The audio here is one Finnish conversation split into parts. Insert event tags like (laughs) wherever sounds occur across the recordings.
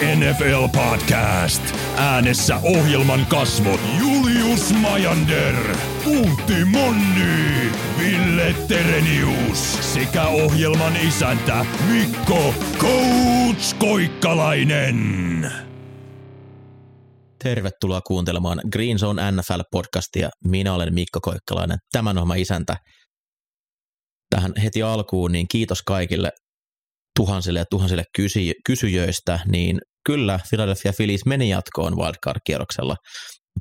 NFL podcast. Äänessä ohjelman kasvot Julius Majander, Puutti Monni, Ville Terenius sekä ohjelman isäntä Mikko Coach Koikkalainen. Tervetuloa kuuntelemaan Green Zone NFL-podcastia. Minä olen Mikko Koikkalainen, tämän ohjelman isäntä. Tähän heti alkuun, niin kiitos kaikille tuhansille ja tuhansille kysy- kysyjöistä, niin kyllä Philadelphia Phillies meni jatkoon wildcard-kierroksella.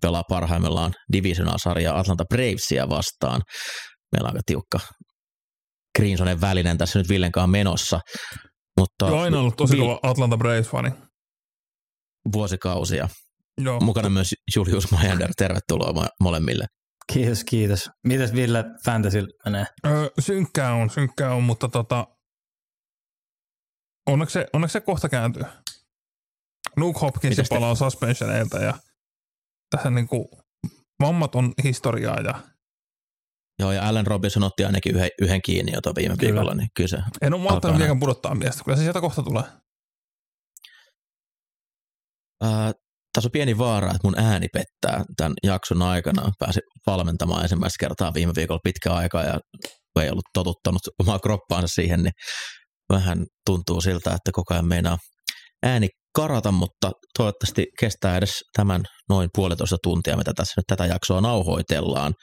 Pelaa parhaimmillaan divisional-sarjaa Atlanta Bravesia vastaan. Meillä on aika tiukka Greensonen välinen tässä nyt Villenkaan menossa. Mutta Joo, aina ollut tosi Vi- kova Atlanta Braves-fani. vuosikausia. Joo. Mukana myös Julius Majander, tervetuloa mo- molemmille. Kiitos, kiitos. Mitäs Ville Fantasy menee? Öö, synkkää on, synkkää on, mutta tota, onneksi se, onneksi se kohta kääntyy. Luke Hopkins Mites te- palaa suspensioneilta ja tässä niinku vammat on historiaa ja Joo, ja Allen Robinson otti ainakin yhden, yhden kiinni jo viime Kyllä. viikolla, niin kyllä se en ole malttanut vieläkään pudottaa miestä. Kyllä se sieltä kohta tulee. Ää, tässä on pieni vaara, että mun ääni pettää tämän jakson aikana. Pääsin valmentamaan ensimmäistä kertaa viime viikolla pitkä aikaa ja kun ei ollut totuttanut omaa kroppaansa siihen, niin vähän tuntuu siltä, että koko ajan meinaa ääni karata, mutta toivottavasti kestää edes tämän noin puolitoista tuntia, mitä tässä nyt tätä jaksoa nauhoitellaan.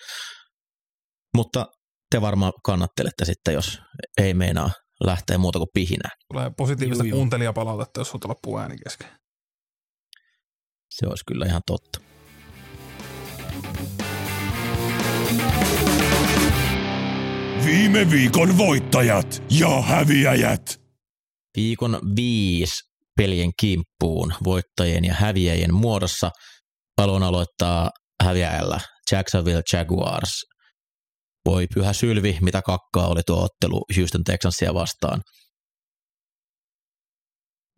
Mutta te varmaan kannattelette sitten, jos ei meinaa lähteä muuta kuin pihinää. Tulee positiivista Juu, juu. kuuntelijapalautetta, jos sulta loppuu ääni kesken. Se olisi kyllä ihan totta. Viime viikon voittajat ja häviäjät. Viikon viisi pelien kimppuun voittajien ja häviäjien muodossa. Haluan aloittaa häviäjällä Jacksonville Jaguars. Voi pyhä sylvi, mitä kakkaa oli tuo ottelu Houston Texansia vastaan.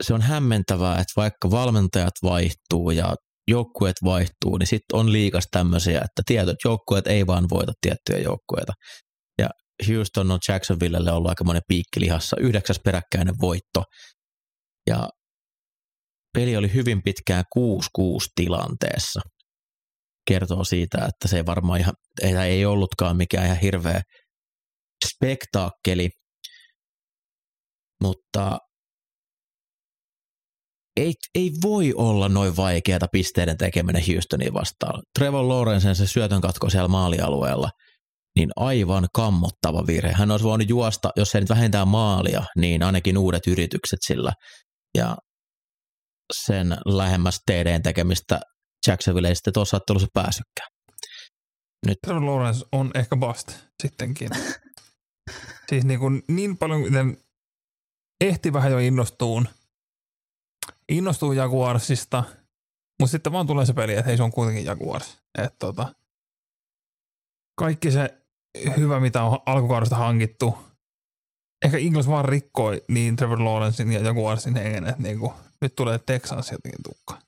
Se on hämmentävää, että vaikka valmentajat vaihtuu ja joukkueet vaihtuu, niin sitten on liikas tämmöisiä, että tietyt joukkueet ei vaan voita tiettyjä joukkueita. Houston on Jacksonvillelle ollut aika monen piikkilihassa, yhdeksäs peräkkäinen voitto. Ja peli oli hyvin pitkään 6-6 tilanteessa. Kertoo siitä, että se ei varmaan ihan, ei, ollutkaan mikään ihan hirveä spektaakkeli, mutta ei, ei voi olla noin vaikeata pisteiden tekeminen Houstonia vastaan. Trevor Lawrencen se syötön katko siellä maalialueella, niin aivan kammottava virhe. Hän olisi voinut juosta, jos ei nyt vähintään maalia, niin ainakin uudet yritykset sillä. Ja sen lähemmäs TDn tekemistä Jacksonville ei sitten tuossa ottelussa pääsykään. Trevor Lawrence on ehkä bust sittenkin. (laughs) siis niin, kuin niin paljon, miten ehti vähän jo innostuun. Innostuu Jaguarsista, mutta sitten vaan tulee se peli, että hei se on kuitenkin Jaguars. Että tota, kaikki se hyvä, mitä on alkukaudesta hankittu, ehkä Eagles vaan rikkoi niin Trevor Lawrencein ja Jaguarsin hengen, että niin kuin, nyt tulee Texans jotenkin tukka.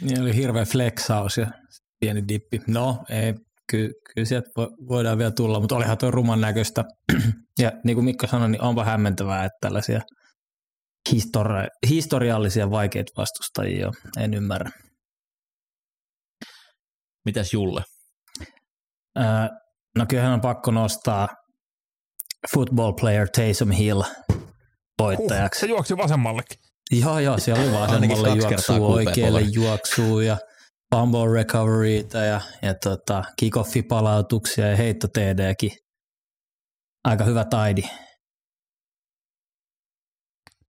Niin oli hirveä flexaus ja pieni dippi. No, ei, ky, kyllä sieltä vo- voidaan vielä tulla, mutta olihan tuo ruman näköistä. (clears throat) ja niin kuin Mikko sanoi, niin onpa hämmentävää, että tällaisia histori- historiallisia vaikeita vastustajia on. En ymmärrä. Mitäs Julle? No kyllähän on pakko nostaa football player Taysom Hill Huh, voittajaksi. se juoksi vasemmallekin. Joo, joo, siellä oli vasemmalle juoksua, QB oikealle juoksua ja fumble recoveryta ja, ja tota, kick-off-palautuksia ja heitto TDkin. Aika hyvä taidi.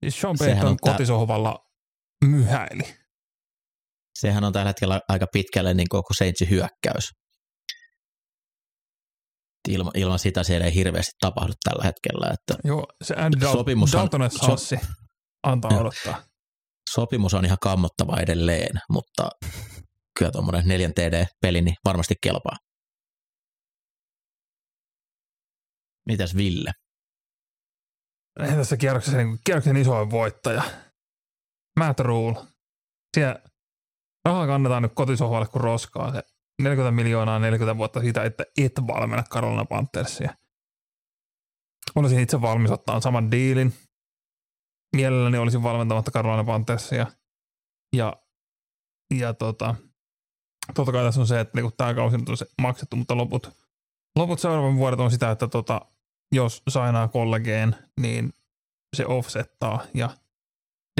Siis Sean Sehän Payton tää- kotisohvalla myhäili. Sehän on tällä hetkellä aika pitkälle niin koko Saintsin hyökkäys. Ilman, ilman sitä siellä ei hirveästi tapahdu tällä hetkellä. Että Joo, se Andy Sopimus on- so- antaa Joo. odottaa. sopimus on ihan kammottava edelleen, mutta kyllä tuommoinen 4 TD-peli niin varmasti kelpaa. Mitäs Ville? tässä kierroksessa niin kierroksen isoin voittaja. Matt Rule. Siellä rahaa kannetaan nyt kotisohvalle kuin roskaa. Se 40 miljoonaa 40 vuotta siitä, että et valmenna Carolina Panthersia. Olisin itse valmis ottaa saman diilin. Mielelläni olisin valmentamatta Carolina Panthersia. Ja, ja tota, totta kai tässä on se, että niinku tämä kausi on se maksettu, mutta loput, loput seuraavan vuodet on sitä, että tota, jos sainaa kollegeen, niin se offsettaa ja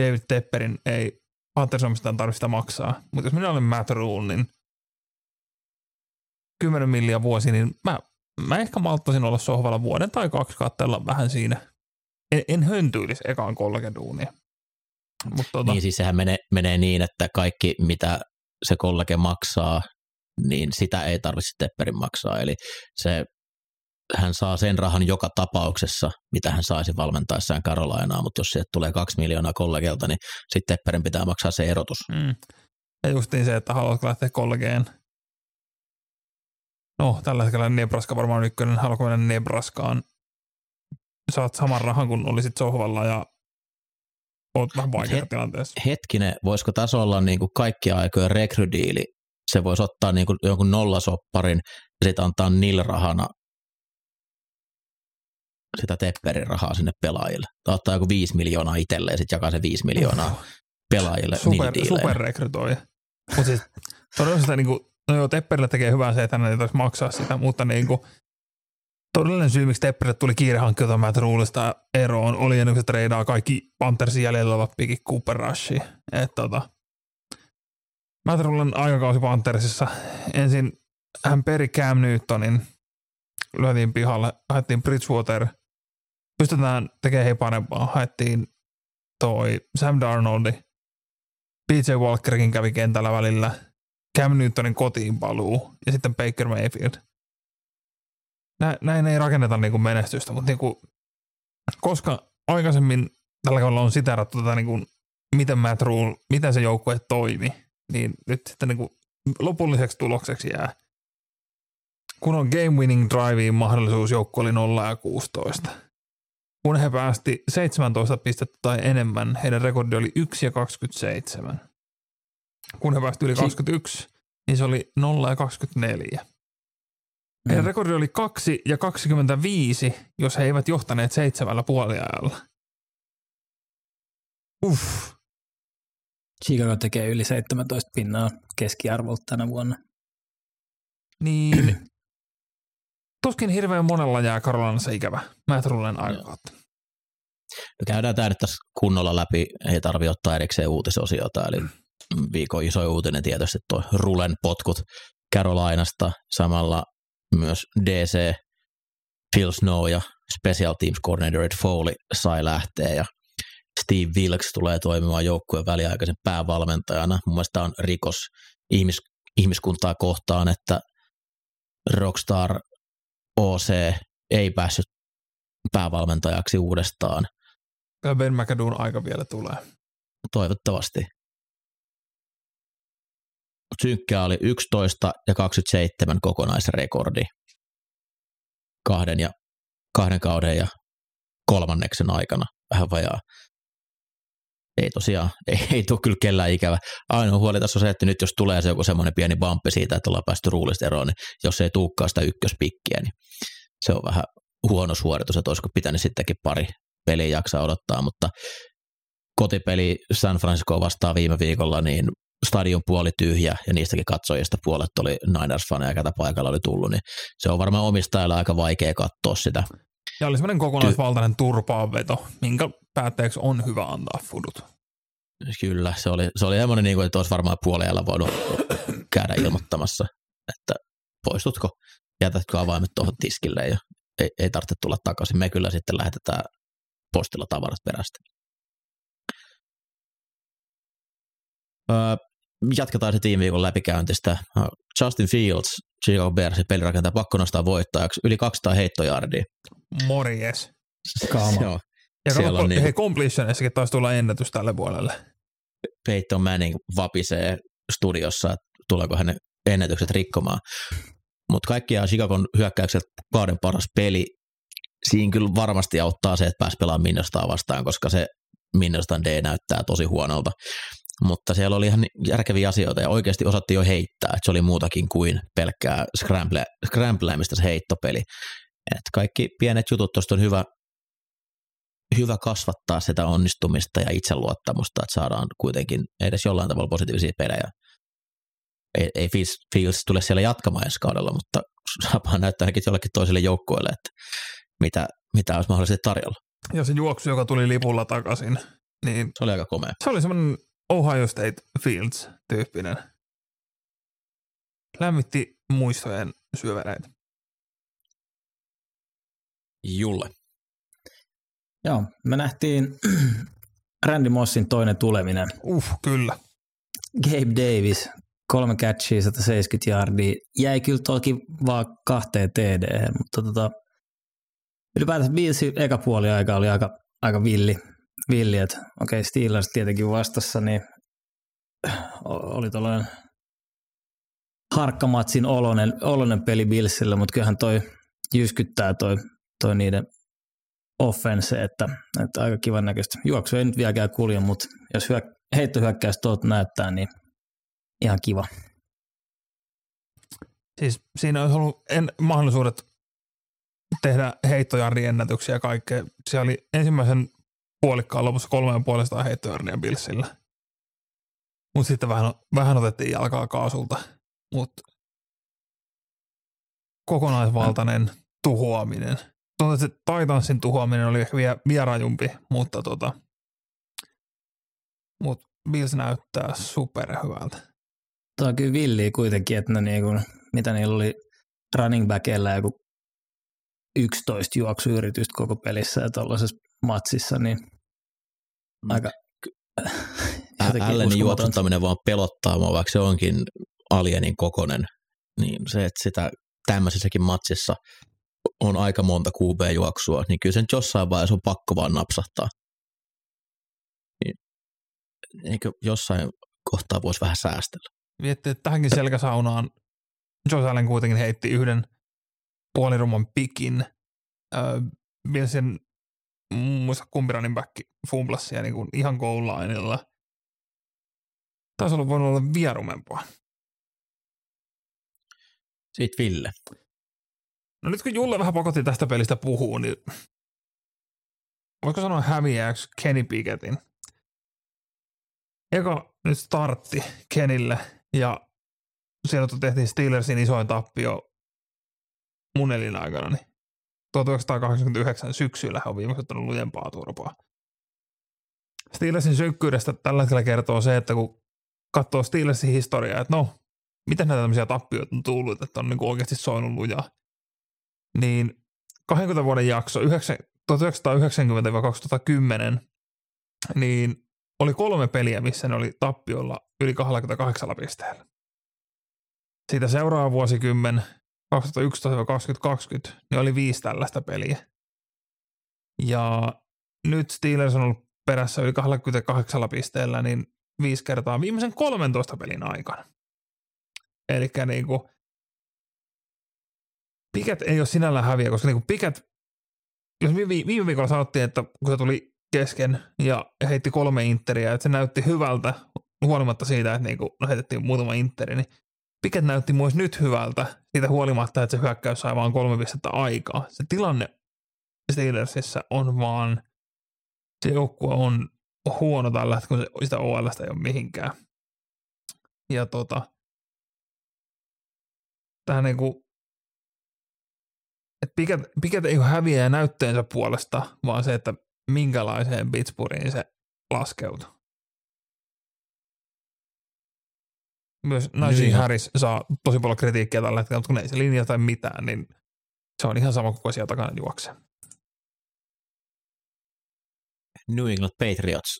David Tepperin ei Panthers-omistajan tarvitse sitä maksaa. Mutta jos minä olen Matt Rule, niin 10 milliä vuosi, niin mä, mä ehkä malttaisin olla sohvalla vuoden tai kaksi katsella vähän siinä. En, en höntyilisi ekaan kollegeduunia. Mutta tota. Niin siis sehän menee, menee niin, että kaikki mitä se kollege maksaa, niin sitä ei tarvitse Tepperin maksaa. Eli se, hän saa sen rahan joka tapauksessa, mitä hän saisi valmentaessaan Karolainaa, mutta jos sieltä tulee kaksi miljoonaa kollegelta, niin sitten Tepperin pitää maksaa se erotus. Mm. Ja justiin se, että haluatko lähteä kollegeen No, tällä hetkellä Nebraska varmaan ykkönen. Haluatko mennä Nebraskaan? Saat saman rahan, kun olisit sohvalla ja oot vähän vaikeassa Het, tilanteessa. Hetkinen, voisiko tässä olla niin kuin kaikkia aikoja rekrydiili? Se voisi ottaa niin kuin jonkun nollasopparin ja sitten antaa niillä rahana sitä Tepperin rahaa sinne pelaajille. Tai ottaa joku viisi miljoonaa itselleen ja sitten jakaa se viisi miljoonaa pelaajille Super, superrekrytoija. Mutta siis todella niin kuin No joo, Tepperille tekee hyvää se, että hän ei maksaa sitä, mutta niin kuin, todellinen syy, miksi Tepperille tuli kiire hankkiutua Matt Rulesta eroon, oli ennen kuin se treidaa kaikki Panthersin jäljellä olevat pikit Cooper Rushiin. Että tota, Matt Rulen aikakausi Panthersissa, ensin hän peri Cam Newtonin, lyötiin pihalle, haettiin Bridgewater, pystytään tekemään hei parempaa, haettiin toi Sam Darnoldi, PJ Walkerkin kävi kentällä välillä – Cam Newtonin kotiin paluu ja sitten Baker Mayfield. Nä, näin ei rakenneta niin kuin menestystä, mutta niin kuin, koska aikaisemmin tällä kaudella on siterattu tätä, niin kuin, miten Matt Rule, miten se joukkue toimi, niin nyt sitten niin kuin, lopulliseksi tulokseksi jää, kun on game winning driveen mahdollisuus, joukko oli 0 ja 16. Kun he päästi 17 pistettä tai enemmän, heidän rekordi oli 1 ja 27 kun he pääsivät yli 21, niin se oli 0 ja 24. Heidän mm. rekordi oli 2 ja 25, jos he eivät johtaneet seitsemällä puoliajalla. Uff. Chicago tekee yli 17 pinnaa keskiarvolta tänä vuonna. Niin. (clears throat) Tuskin hirveän monella jää Karolanassa ikävä. Mä Rullen aikakautta. No käydään tämä nyt tässä kunnolla läpi. Ei tarvi ottaa erikseen uutisosiota. Eli (clears throat) viikon iso uutinen tietysti tuo Rulen potkut Carolinasta, samalla myös DC, Phil Snow ja Special Teams Coordinator Ed Foley sai lähteä ja Steve Wilkes tulee toimimaan joukkueen väliaikaisen päävalmentajana. Mun mielestä on rikos ihmis, ihmiskuntaa kohtaan, että Rockstar OC ei päässyt päävalmentajaksi uudestaan. Ben McAdoon aika vielä tulee. Toivottavasti synkkää oli 11 ja 27 kokonaisrekordi kahden, ja, kahden kauden ja kolmanneksen aikana vähän vajaa. Ei tosiaan, ei, ei tule kyllä kellään ikävä. Ainoa huoli tässä on se, että nyt jos tulee se joku semmoinen pieni bamppi siitä, että ollaan päästy ruulista eroon, niin jos ei tulekaan sitä ykköspikkiä, niin se on vähän huono suoritus, että olisiko pitänyt sittenkin pari peliä jaksaa odottaa, mutta kotipeli San Francisco vastaan viime viikolla, niin stadion puoli tyhjä ja niistäkin katsojista puolet oli Niners-faneja, ketä paikalla oli tullut, niin se on varmaan omistajille aika vaikea katsoa sitä. Ja oli semmoinen kokonaisvaltainen Ty- turpaanveto, minkä päätteeksi on hyvä antaa fudut. Kyllä, se oli, se oli semmoinen, niin kuin, että olisi varmaan puolella voinut käydä ilmoittamassa, että poistutko, jätätkö avaimet tuohon tiskille ja ei, ei tarvitse tulla takaisin. Me kyllä sitten lähetetään postilla tavarat perästä. Öö, jatketaan se tiimiviikon läpikäyntistä. Justin Fields, Chicago Bears, pelirakentaja, pakko nostaa voittajaksi. Yli 200 heittojardia. Morjes. Kaama. Joo. Ja Siellä on niin... hei, completionissakin taisi tulla ennätys tälle vuodelle. Peyton Manning vapisee studiossa, että tuleeko hänen ennätykset rikkomaan. Mutta kaikkiaan Chicagon hyökkäykset kauden paras peli, siinä kyllä varmasti auttaa se, että pääsi pelaamaan Minnestaa vastaan, koska se Minnestan D näyttää tosi huonolta. Mutta siellä oli ihan järkeviä asioita ja oikeasti osatti jo heittää, että se oli muutakin kuin pelkkää scramble, scrambleamista se heittopeli. Et kaikki pienet jutut tuosta on hyvä, hyvä kasvattaa sitä onnistumista ja itseluottamusta, että saadaan kuitenkin edes jollain tavalla positiivisia pelejä. Ei, ei Fields tule siellä jatkamaan ensi kaudella, mutta saapaan näyttää ainakin jollekin toiselle joukkueelle, että mitä, mitä olisi mahdollisesti tarjolla. Ja se juoksu, joka tuli lipulla takaisin, niin Se oli aika komea. se oli semmoinen Ohio State Fields-tyyppinen. Lämmitti muistojen syövereitä. Julle. Joo, me nähtiin (clears throat) Randy Mossin toinen tuleminen. Uh, kyllä. Gabe Davis, kolme catchia, 170 yardia. Jäi kyllä toki vaan kahteen TD, mutta tota, ylipäätänsä Billsin eka puoli aika oli aika, aika villi, villi että okei okay, Steelers tietenkin vastassa, niin oli tuollainen harkkamatsin oloinen, oloinen peli Billsillä, mutta kyllähän toi jyskyttää toi, toi niiden offense, että, että aika kivan näköistä. Juoksu ei nyt vieläkään kulje, mutta jos hyök, heittohyökkäys tuolta näyttää, niin ihan kiva. Siis siinä olisi ollut en, mahdollisuudet tehdä heittojarriennätyksiä ja kaikkea. Se oli ensimmäisen puolikkaan lopussa kolmeen puolestaan heittojarria Billsillä. Mutta sitten vähän, vähän otettiin jalkaa kaasulta. Mutta kokonaisvaltainen tuhoaminen. Tuntuu, se Titansin tuhoaminen oli ehkä vielä vierajumpi, mutta tota, mut Bills näyttää superhyvältä. Tuo on kyllä villiä kuitenkin, että ne niinku, mitä niillä oli running backilla joku 11 juoksuyritystä koko pelissä ja tuollaisessa matsissa, niin aika jotenkin Allenin uskomatonta. juoksuttaminen vaan pelottaa mua, vaikka se onkin alienin kokonen. Niin se, että sitä tämmöisessäkin matsissa on aika monta QB-juoksua, niin kyllä sen jossain vaiheessa on pakko vaan napsahtaa. Niin, eikö jossain kohtaa voisi vähän säästellä? miettii, että tähänkin selkäsaunaan Josh Allen kuitenkin heitti yhden puolirumman pikin. Öö, Billsin muista kumpi running back fumblasi siellä niin kuin ihan goal lineilla. Taisi olla voinut olla vielä rumempaa. Sitten Ville. No nyt kun Julle vähän pakotti tästä pelistä puhua, niin voisiko sanoa häviääks Kenny Pickettin? Eka nyt startti Kenille ja siellä tehtiin Steelersin isoin tappio mun elinaikana, niin 1989 syksyllä hän on viimeksi ottanut lujempaa turpaa. Steelersin synkkyydestä tällä hetkellä kertoo se, että kun katsoo Steelersin historiaa, että no, miten näitä tämmöisiä tappioita on tullut, että on niin oikeasti soinut lujaa, niin 20 vuoden jakso 1990-2010, niin oli kolme peliä, missä ne oli tappiolla yli 28 pisteellä. Siitä seuraava vuosikymmen, 2011-2020, niin oli viisi tällaista peliä. Ja nyt Steelers on ollut perässä yli 28 pisteellä, niin viisi kertaa viimeisen 13 pelin aikana. Eli niinku, Piket ei ole sinällään häviä, koska niinku Piket, jos viime, viime viikolla sanottiin, että kun se tuli kesken ja heitti kolme interiä, että se näytti hyvältä, huolimatta siitä, että niinku, no heitettiin muutama interi, niin Piket näytti myös nyt hyvältä, siitä huolimatta, että se hyökkäys sai vain kolme pistettä aikaa. Se tilanne Steelersissä on vaan, se joukkue on huono tällä hetkellä, kun sitä OLstä ei ole mihinkään. Ja tota, tähän niinku, että Piket, Piket ei ole häviäjä näytteensä puolesta, vaan se, että minkälaiseen Pittsburghiin se laskeutuu. Myös Najee Niin. Harris saa tosi paljon kritiikkiä tällä hetkellä, mutta kun ei se linja tai mitään, niin se on ihan sama kuin siellä takana juoksee. New England Patriots,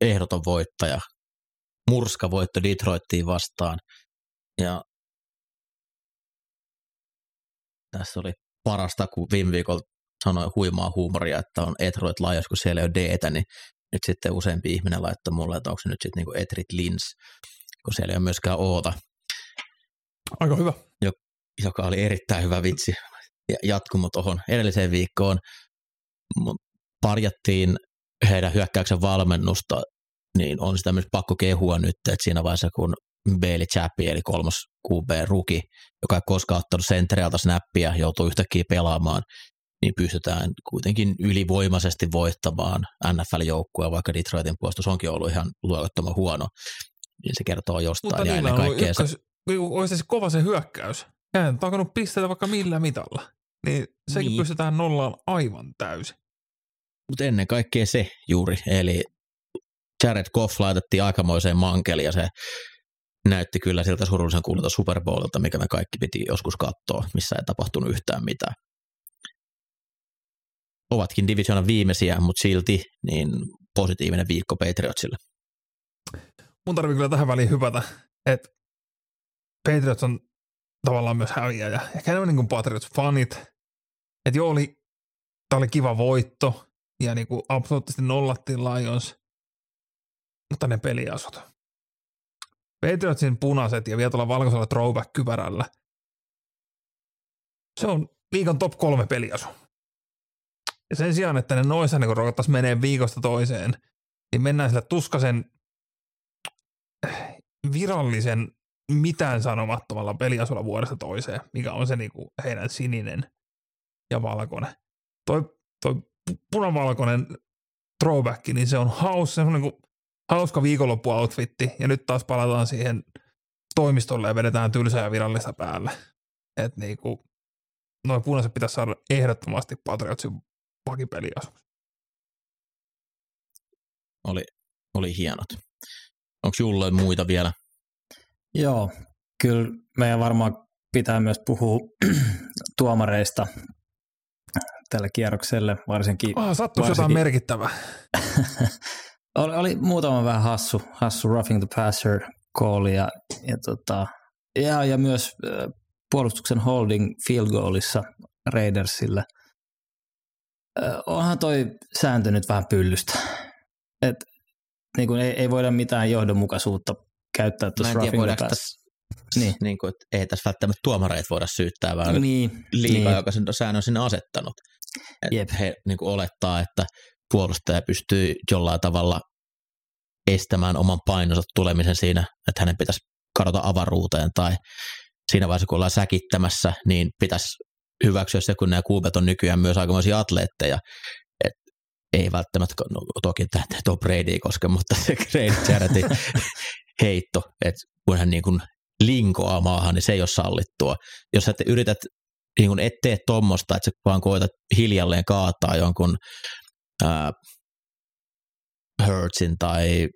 ehdoton voittaja. Murska voitto Detroittiin vastaan. Ja tässä oli parasta, kun viime viikolla sanoi huimaa huumoria, että on Detroit Lions, kun siellä ei ole d niin nyt sitten useampi ihminen laittoi mulle, että onko se nyt sitten niinku Etrit Lins, kun siellä ei ole myöskään Oota, Aika hyvä. joka oli erittäin hyvä vitsi. jatkumo tuohon edelliseen viikkoon. Parjattiin heidän hyökkäyksen valmennusta, niin on sitä myös pakko kehua nyt, että siinä vaiheessa kun Bailey Chappi, eli kolmas QB-ruki, joka ei koskaan ottanut sentterialta snappia, joutuu yhtäkkiä pelaamaan, niin pystytään kuitenkin ylivoimaisesti voittamaan NFL-joukkueen, vaikka Detroitin puolustus onkin ollut ihan luokattoman huono, niin se kertoo jostain. Mutta ja niillä ennen kaikkea se, ykkös, olisi se kova se hyökkäys. Ja on takanut pisteitä vaikka millä mitalla. Niin sekin Niin. pystytään nollaan aivan täysin. mutta ennen kaikkea se juuri, eli Jared Goff laitettiin aikamoiseen mankeliin ja se näytti kyllä siltä surullisen kuulolta Super Bowlilta, mikä me kaikki piti joskus katsoa, missä ei tapahtunut yhtään mitään. Ovatkin divisioonan viimeisiä, mutta silti niin positiivinen viikko Patriotsille. Mun tarvii kyllä tähän väliin hypätä, että Patriots on tavallaan myös häviäjä. Ehkä enemmän niin kuin Patriots-fanit. Että joo, oli, tää oli kiva voitto ja niin kuin absoluuttisesti nollattiin Lions, mutta ne peliasut. Patriotsin punaiset ja vielä tuolla valkoisella throwback-kypärällä. Se on liikan top kolme peliasu. Ja sen sijaan, että ne noissa niin rokottaisi menee viikosta toiseen, niin mennään sillä tuskasen virallisen mitään sanomattomalla peliasulla vuodesta toiseen, mikä on se niinku heidän sininen ja valkoinen. Toi, toi pu- punavalkoinen throwback, niin se on haus, se on niinku hauska viikonloppu-outfitti, ja nyt taas palataan siihen toimistolle ja vedetään tylsää ja virallista päälle. Et niinku, noin punaiset pitäisi saada ehdottomasti Patriotsin vakipeliasuksi. Oli, oli hienot. Onko Julle muita vielä? Joo, kyllä meidän varmaan pitää myös puhua (clears throat) tuomareista tälle kierrokselle, varsinkin Ah, sattuiko jotain merkittävää? (laughs) oli, oli muutama vähän hassu, hassu roughing the passer call ja, ja, tota, ja, ja myös äh, puolustuksen holding field goalissa Raidersille. Äh, onhan toi sääntö nyt vähän pyllystä. Et, niin kuin ei, ei voida mitään johdonmukaisuutta käyttää tuossa passer. tässä, Niin. niin kuin, että ei tässä välttämättä tuomareita voida syyttää, vaan Niin, liiga, niin. joka sen säännön on sinne asettanut. Et Jep. he niin kuin olettaa, että puolustaja pystyy jollain tavalla estämään oman painonsa tulemisen siinä, että hänen pitäisi kadota avaruuteen tai siinä vaiheessa, kun ollaan säkittämässä, niin pitäisi hyväksyä se, kun nämä kuubet on nykyään myös aikamoisia atleetteja, et ei välttämättä, no, toki tämä Tom Brady koske, mutta se Grady Charity (laughs) heitto, että kun hän niin kuin linkoaa maahan, niin se ei ole sallittua. Jos sä yrität, niin kuin et tee tuommoista, että sä vaan koetat hiljalleen kaataa jonkun ää, Hurtsin tai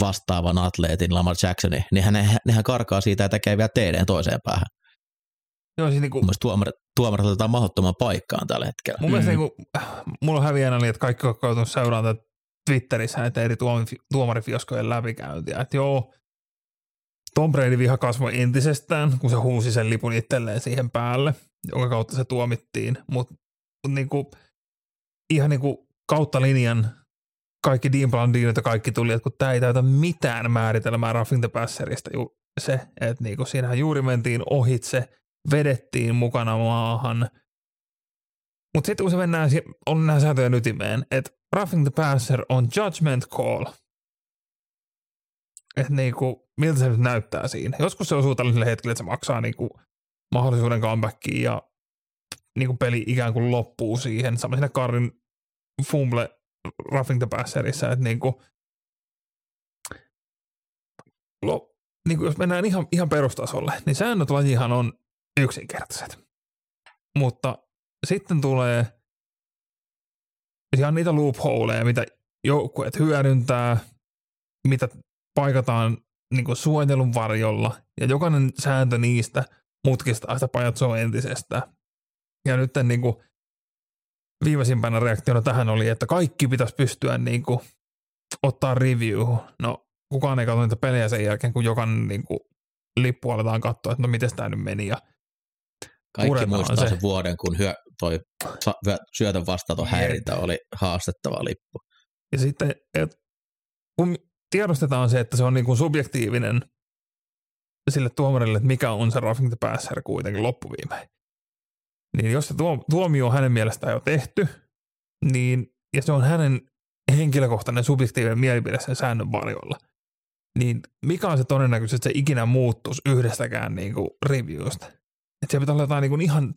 vastaavan atleetin Lamar Jacksonin, niin hän, nehän karkaa siitä ja tekee vielä TDn toiseen päähän. Joo, siis niinku, Mun mielestä tuomarit, tuomarit otetaan mahdottoman paikkaan tällä hetkellä. Mun mielestä Mm. niinku, mulla on häviänä oli, että kaikki on joutunut seuraamaan Twitterissä näitä eri tuomarifioskojen läpikäyntiä. Että joo, Tom Brady viha kasvoi entisestään, kun se huusi sen lipun itselleen siihen päälle, jonka kautta se tuomittiin. Mutta mut niinku, ihan niinku kautta linjan kaikki Dean Blandinit ja kaikki tuli, että kun tämä ei täytä mitään määritelmää Roughing the Passerista, ju- se, että niinku siinähän juuri mentiin ohitse, vedettiin mukana maahan, mutta sitten kun se mennään, on nämä sääntöjen ytimeen, että roughing the passer on judgment call. Että niinku, miltä se nyt näyttää siinä. Joskus se osuu tällaiselle hetkelle, että se maksaa niinku mahdollisuuden comebackiin ja niinku peli ikään kuin loppuu siihen. Sama siinä Karin fumble roughing the passerissa, että niinku, lo, niinku jos mennään ihan, ihan perustasolle, niin säännöt lajihan on yksinkertaiset. Mutta sitten tulee ihan niitä loopholeja, mitä joukkueet hyödyntää, mitä paikataan niin suojelun varjolla, ja jokainen sääntö niistä mutkistaa sitä pajatsoa entisestä. Ja nyt niin kuin viimeisimpänä reaktiona tähän oli, että kaikki pitäisi pystyä niin kuin ottaa review. No kukaan ei katso niitä pelejä sen jälkeen, kun jokainen niin kuin lippu aletaan katsoa, että no miten tämä nyt meni. Ja Kaikki puretaan muistaa se. sen vuoden, kun hyö, toi syötön vastaaton häirintä oli haastettava lippu. Ja sitten, et, kun tiedostetaan se, että se on niin kuin subjektiivinen sille tuomarille, että mikä on se roughing the passer kuitenkin loppuviimein, Niin jos se tuomio on hänen mielestään jo tehty, niin, ja se on hänen henkilökohtainen subjektiivinen mielipide sen säännön varjolla, niin mikä on se todennäköisesti, että se ikinä muuttuisi yhdestäkään niin kuin reviewsta? Että se pitää olla jotain niin ihan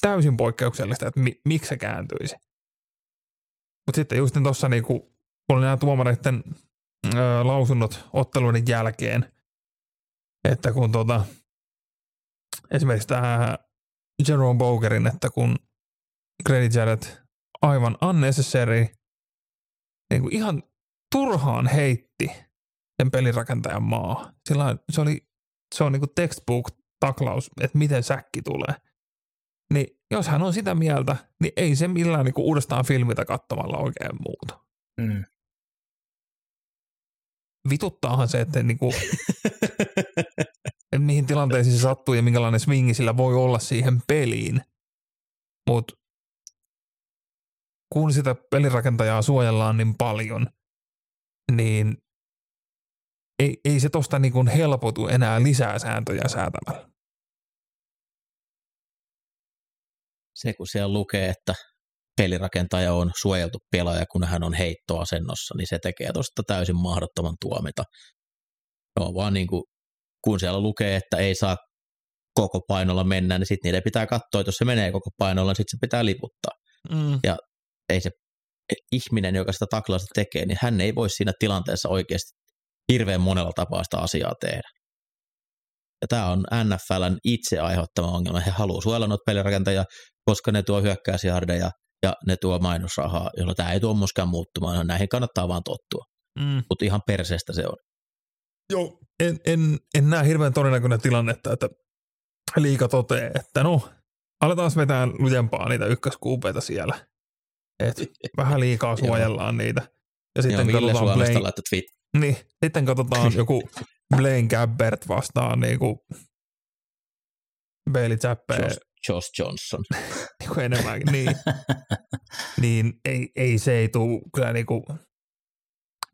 täysin poikkeuksellista, että mi- miksi se kääntyisi. Mutta sitten just tuossa niin kun oli nämä tuomareiden ö, lausunnot otteluiden jälkeen, että kun tuota, esimerkiksi tämä Jerome Bogerin, että kun Grady Jarrett aivan unnecessary, niin kuin ihan turhaan heitti sen pelirakentajan maa. Sillä se, oli, se on niin kuin textbook-taklaus, että miten säkki tulee. Niin jos hän on sitä mieltä, niin ei se millään niin kuin uudestaan filmitä katsomalla oikein muuta. Mm. Vituttaahan se, että niin kuin, mihin tilanteisiin se sattuu ja minkälainen swingi sillä voi olla siihen peliin. Mutta kun sitä pelirakentajaa suojellaan niin paljon, niin ei, ei se tosta niin kuin helpotu enää lisää sääntöjä säätämällä. Se, kun siellä lukee, että pelirakentaja on suojeltu pelaaja, kun hän on heittoasennossa, niin se tekee tuosta täysin mahdottoman tuomita. No vaan niin kuin, kun siellä lukee, että ei saa koko painolla mennä, niin sitten niiden pitää katsoa, että jos se menee koko painolla, niin sitten se pitää liputtaa. Mm. Ja ei se ihminen, joka sitä taklausta tekee, niin hän ei voi siinä tilanteessa oikeasti hirveän monella tapaa sitä asiaa tehdä. Ja tämä on NFLn itse aiheuttama ongelma. He haluavat suojella noita pelirakentajia, koska ne tuo hyökkäysjardeja ja ne tuo mainosrahaa, jolla tämä ei tuo myöskään muuttumaan. Näihin kannattaa vaan tottua. Mm. Mutta ihan perseestä se on. Joo, en, en, en näe hirveän todennäköinen tilannetta, että liika toteaa, että no, aletaan vetää lujempaa niitä ykköskuupeita siellä. Et vähän liikaa (laughs) suojellaan niitä. Ja sitten Joo, katsotaan Blaine, niin, sitten katsotaan (laughs) joku Blaine Gabbert vastaan niinku Bailey Zappe. Josh, Josh Johnson. (laughs) niinku enemmänkin, niin. (laughs) niin ei, ei se ei tuu kyllä niinku,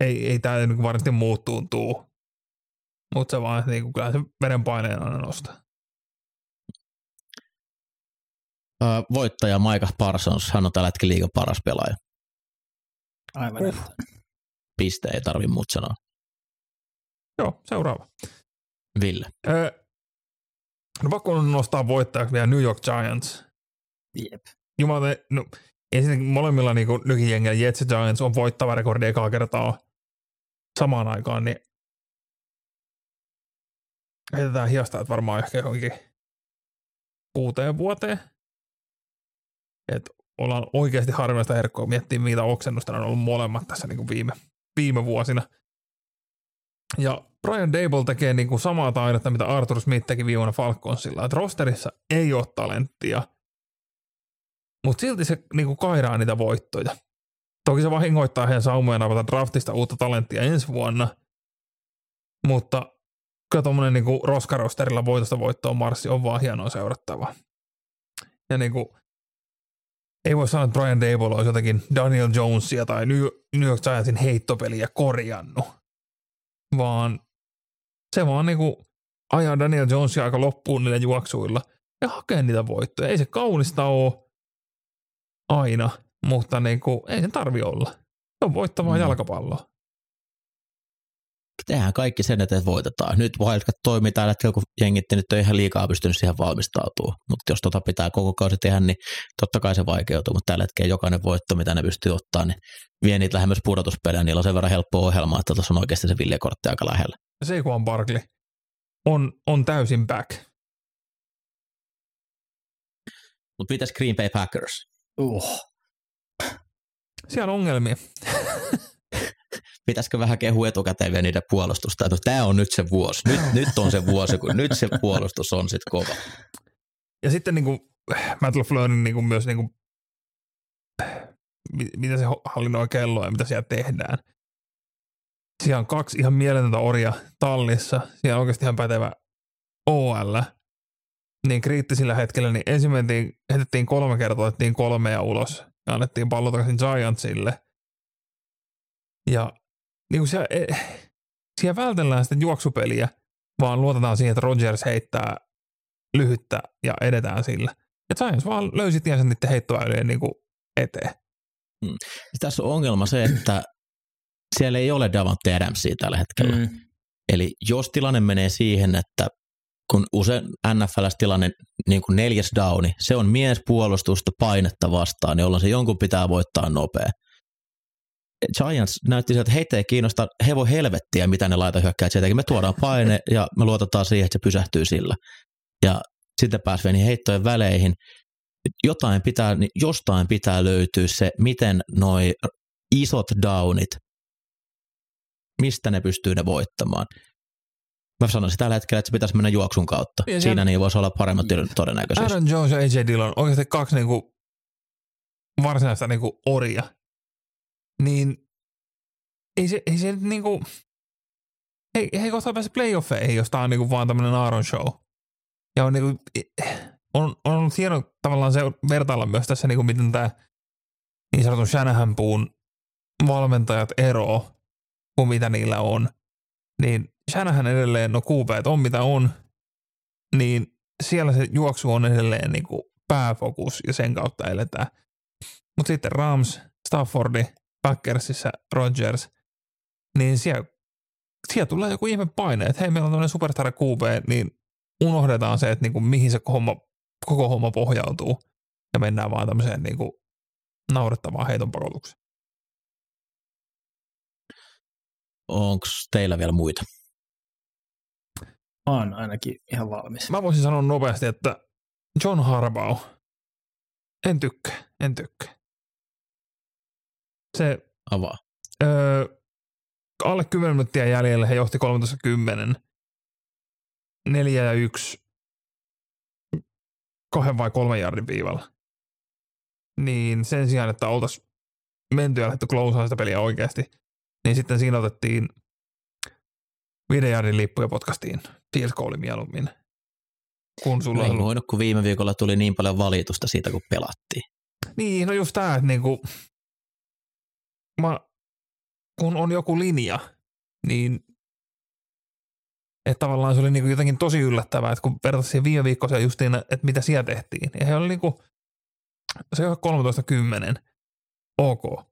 ei, ei tämä niinku varmasti muuttuu tuu. Mutta se vaan niinku, kyllä se verenpaineen aina nostaa. voittaja Micah Parsons, hän on tällä hetkellä liigan paras pelaaja. Aivan. Uh. Piste, ei tarvi muut sanoa. Joo, seuraava. Ville. Öö, no pakko nostaa voittajaksi vielä New York Giants. Jep. Jumala, no ensinnäkin molemmilla niin nykijengillä Jets ja Giants on voittava rekordi ekaa kertaa samaan aikaan, niin heitetään hiasta, että varmaan ehkä johonkin kuuteen vuoteen. Että ollaan oikeasti harvinaista herkkoa miettiä, mitä oksennusta on ollut molemmat tässä niin kuin viime, viime vuosina. Ja Brian Dable tekee niin kuin samaa taidetta, mitä Arthur Smith teki viime vuonna Falconsilla. Että rosterissa ei ole talenttia, mutta silti se niin kuin kairaa niitä voittoja. Toki se vahingoittaa heidän saumojen avata draftista uutta talenttia ensi vuonna, mutta kyllä tuommoinen niin roskarosterilla voitosta voittoon marssi on vaan hienoa seurattavaa. Ja niin kuin, ei voi sanoa, että Brian Dable olisi jotenkin Daniel Jonesia tai New York Giantsin heittopeliä korjannut, vaan se vaan niinku ajaa Daniel Jonesia aika loppuun niillä juoksuilla ja hakee niitä voittoja. Ei se kaunista ole aina, mutta niinku, ei sen tarvi olla. Se on voittavaa mm. jalkapalloa tehdään kaikki sen, että voitetaan. Nyt Wildcat toimii tällä hetkellä, kun jengit nyt ei ihan liikaa pystynyt siihen valmistautumaan. Mutta jos tota pitää koko kausi tehdä, niin totta kai se vaikeutuu. Mutta tällä hetkellä jokainen voitto, mitä ne pystyy ottaa, niin vie niitä lähemmäs pudotuspelejä. Niillä on sen verran helppo ohjelma, että tuossa on oikeasti se viljekortti aika lähellä. Saquon Barkley on, on täysin back. Mutta mitäs Green Bay Packers? Uh. Siellä on ongelmia. (laughs) pitäisikö vähän kehua etukäteen vielä niiden puolustusta, että tämä on nyt se vuosi, nyt, nyt on se vuosi, kun nyt se puolustus on sitten kova. Ja sitten niin kuin Matt LaFleurin niin kuin myös niin kuin, mitä se hallinnoi kelloa ja mitä siellä tehdään. Siellä on kaksi ihan mieletöntä orja tallissa. Siellä on oikeasti ihan pätevä OL. Niin kriittisillä hetkellä, niin ensin heitettiin kolme kertaa, otettiin kolmea ulos ja annettiin pallo takaisin Giantsille. Ja niin kuin siellä, e, siellä vältellään sitä juoksupeliä, vaan luotetaan siihen, että Rogers heittää lyhyttä ja edetään sillä. Et Giants vaan löysi tiensä niiden heittoväylien niin kuin eteen. Tässä on ongelma se, että siellä ei ole Davante Adamsia tällä hetkellä. Mm. Eli jos tilanne menee siihen, että kun usein NFLs tilanne niin kuin neljäs downi, se on miespuolustusta painetta vastaan, jolloin se jonkun pitää voittaa nopea. Giants näytti sieltä, että heitä ei kiinnosta hevo helvettiä, mitä ne laita hyökkää sieltäkin. Me tuodaan paine ja me luotetaan siihen, että se pysähtyy sillä. Ja sitten pääsee niihin heittojen väleihin. Jotain pitää, jostain pitää löytyä se, miten noi isot downit, mistä ne pystyy ne voittamaan. Mä sanoisin tällä hetkellä, että se pitäisi mennä juoksun kautta. Ja Siinä niin voisi olla paremmat todennäköisyys. Aaron Jones ja AJ Dillon, oikeasti kaksi niinku varsinaista niinku oria. Niin ei se, ei se nyt niinku, ei, ei kohta pääse playoffeihin, jos tää on niinku vaan tämmönen Aaron show. Ja on niinku, on, on hieno tavallaan se vertailla myös tässä niinku miten tää niin sanotun Shanahan puun valmentajat ero kuin mitä niillä on. Niin Shanahan edelleen, no QB on mitä on, niin siellä se juoksu on edelleen niin kuin pääfokus ja sen kautta eletään. Mutta sitten Rams, Staffordi, Packersissa Rodgers, niin siellä, siellä tulee joku ihme paine, että hei meillä on tämmöinen superstar QB, niin unohdetaan se, että niin kuin mihin se homma, koko homma pohjautuu ja mennään vaan tämmöiseen niin kuin naurettavaan heiton pakotukseen. Onko teillä vielä muita? Mä oon ainakin ihan valmis. Mä voisin sanoa nopeasti, että John Harbaugh, en tykkää, en tykkää. Se Avaa. öö, alle 10 minuuttia jäljellä he johti 13-10. 4 ja 1 kahden vai kolmen jardin viivalla. Niin sen sijaan, että oltaisiin menty ja lähdetty closeaan sitä peliä oikeasti, niin sitten siinä otettiin viiden jardin lippu ja potkastiin field goali mieluummin. Kun sulla Ei on ollut voinut, kun viime viikolla tuli niin paljon valitusta siitä, kun pelattiin. Niin, no just tää, että niinku, mä, kun on joku linja, niin että tavallaan se oli niinku jotenkin tosi yllättävää, että kun vertaisi siihen viime viikkoiseen justiin, että mitä siellä tehtiin. Ja he oli niinku, se on 13-10, ok.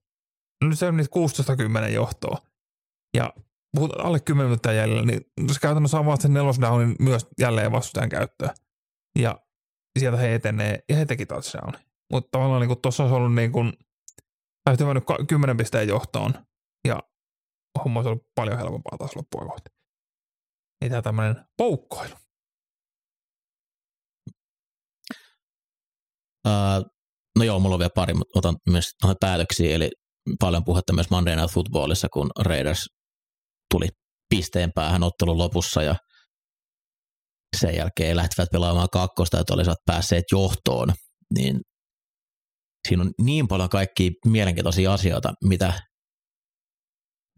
Nyt se on niitä 16-10 johtoa. Ja puhut alle 10 minuuttia jäljellä, niin se käytännössä avaat sen nelosdownin myös jälleen vastustajan käyttöön. Ja sieltä he etenee, ja he teki touchdownin. Mutta tavallaan niin tuossa olisi ollut niin kuin, olisi mennyt 10 pisteen johtoon ja homma olisi ollut paljon helpompaa taas loppua kohti. Ei tämä tämmöinen poukkoilu. Uh, no joo, mulla on vielä pari, mutta otan myös noihin päätöksiä, eli paljon puhetta myös Monday Night Footballissa, kun Raiders tuli pisteen päähän ottelun lopussa ja sen jälkeen lähtivät pelaamaan kakkosta, että olisivat päässeet johtoon, niin siinä on niin paljon kaikkia mielenkiintoisia asioita, mitä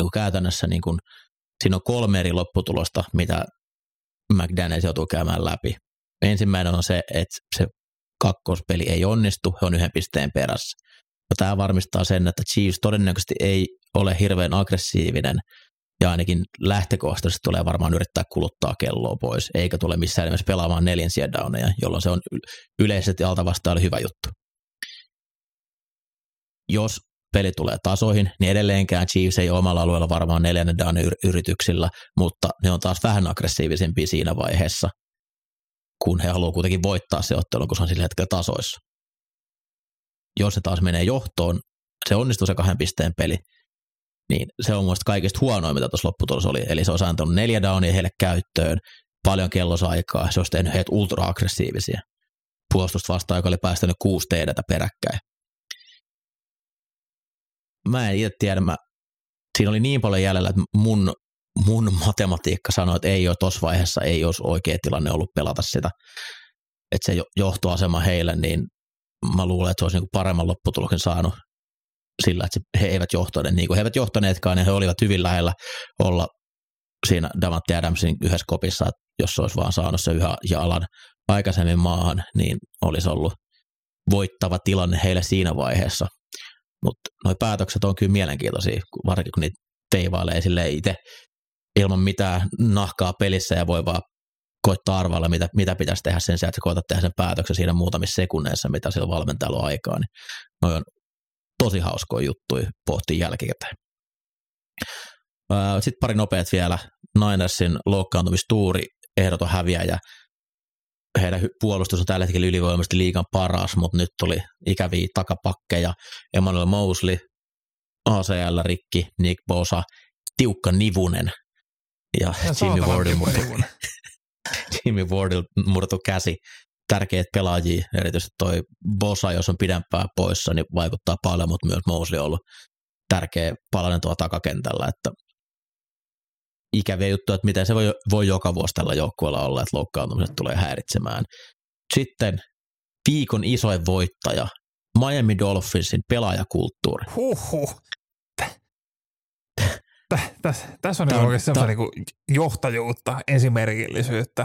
niin käytännössä niin kuin, siinä on kolme eri lopputulosta, mitä McDaniels joutuu käymään läpi. Ensimmäinen on se, että se kakkospeli ei onnistu, he on yhden pisteen perässä. Ja tämä varmistaa sen, että Chiefs todennäköisesti ei ole hirveän aggressiivinen ja ainakin lähtökohtaisesti tulee varmaan yrittää kuluttaa kelloa pois, eikä tule missään nimessä pelaamaan neljän downeja, jolloin se on yleisesti alta vastaan hyvä juttu. Jos peli tulee tasoihin, niin edelleenkään Chiefs ei omalla alueella varmaan neljännen downin yrityksillä, mutta ne on taas vähän aggressiivisempia siinä vaiheessa, kun he haluavat kuitenkin voittaa se ottelu, kun se on sillä hetkellä tasoissa. Jos se taas menee johtoon, se onnistuu se kahden pisteen peli, niin se on mielestäni kaikista huonoin, mitä tuossa lopputulos oli. Eli se olisi antanut neljä downia heille käyttöön, paljon kellosaikaa, se olisi tehnyt heitä ultra-aggressiivisia. Puolustusta vastaan, joka oli päästänyt kuusi teidätä peräkkäin. Mä en itse tiedä, mä, siinä oli niin paljon jäljellä, että mun, mun matematiikka sanoi, että ei ole tuossa vaiheessa, ei olisi oikea tilanne ollut pelata sitä. Että se johtoasema heille, niin mä luulen, että se olisi niinku paremman lopputuloksen saanut sillä, että he eivät johtaneet, niin kuin he eivät johtaneetkaan, niin he olivat hyvin lähellä olla siinä Davante Adamsin yhdessä kopissa, että jos olisi vaan saanut se yhä jalan aikaisemmin maahan, niin olisi ollut voittava tilanne heille siinä vaiheessa. Mutta nuo päätökset on kyllä mielenkiintoisia, varsinkin kun niitä teivailee sille itse ilman mitään nahkaa pelissä ja voi vaan koittaa arvailla, mitä, mitä pitäisi tehdä sen sijaan, että koetat tehdä sen päätöksen siinä muutamissa sekunneissa, mitä sillä valmentajalla on aikaa, niin noi on tosi hauskoja juttuja pohtii jälkikäteen. Sitten pari nopeat vielä. Ninersin loukkaantumistuuri, ehdoton häviäjä. Heidän puolustus on tällä hetkellä ylivoimaisesti liikan paras, mutta nyt tuli ikäviä takapakkeja. Emmanuel Mosley, ACL rikki, Nick Bosa, tiukka nivunen ja, ja Jimmy Wardin murtu, (laughs) Jimmy Wardin murtu käsi. Tärkeät pelaajia, erityisesti toi Bosa, jos on pidempään poissa, niin vaikuttaa paljon, mutta myös Mosley on ollut tärkeä palanen tuolla takakentällä, että ikäviä juttuja, että miten se voi, voi joka vuosi tällä joukkueella olla, että loukkaantumiset tulee häiritsemään. Sitten viikon isoin voittaja, Miami Dolphinsin pelaajakulttuuri. Huhhuh. Tässä on niinku oikeasti semmoista niinku johtajuutta, esimerkillisyyttä.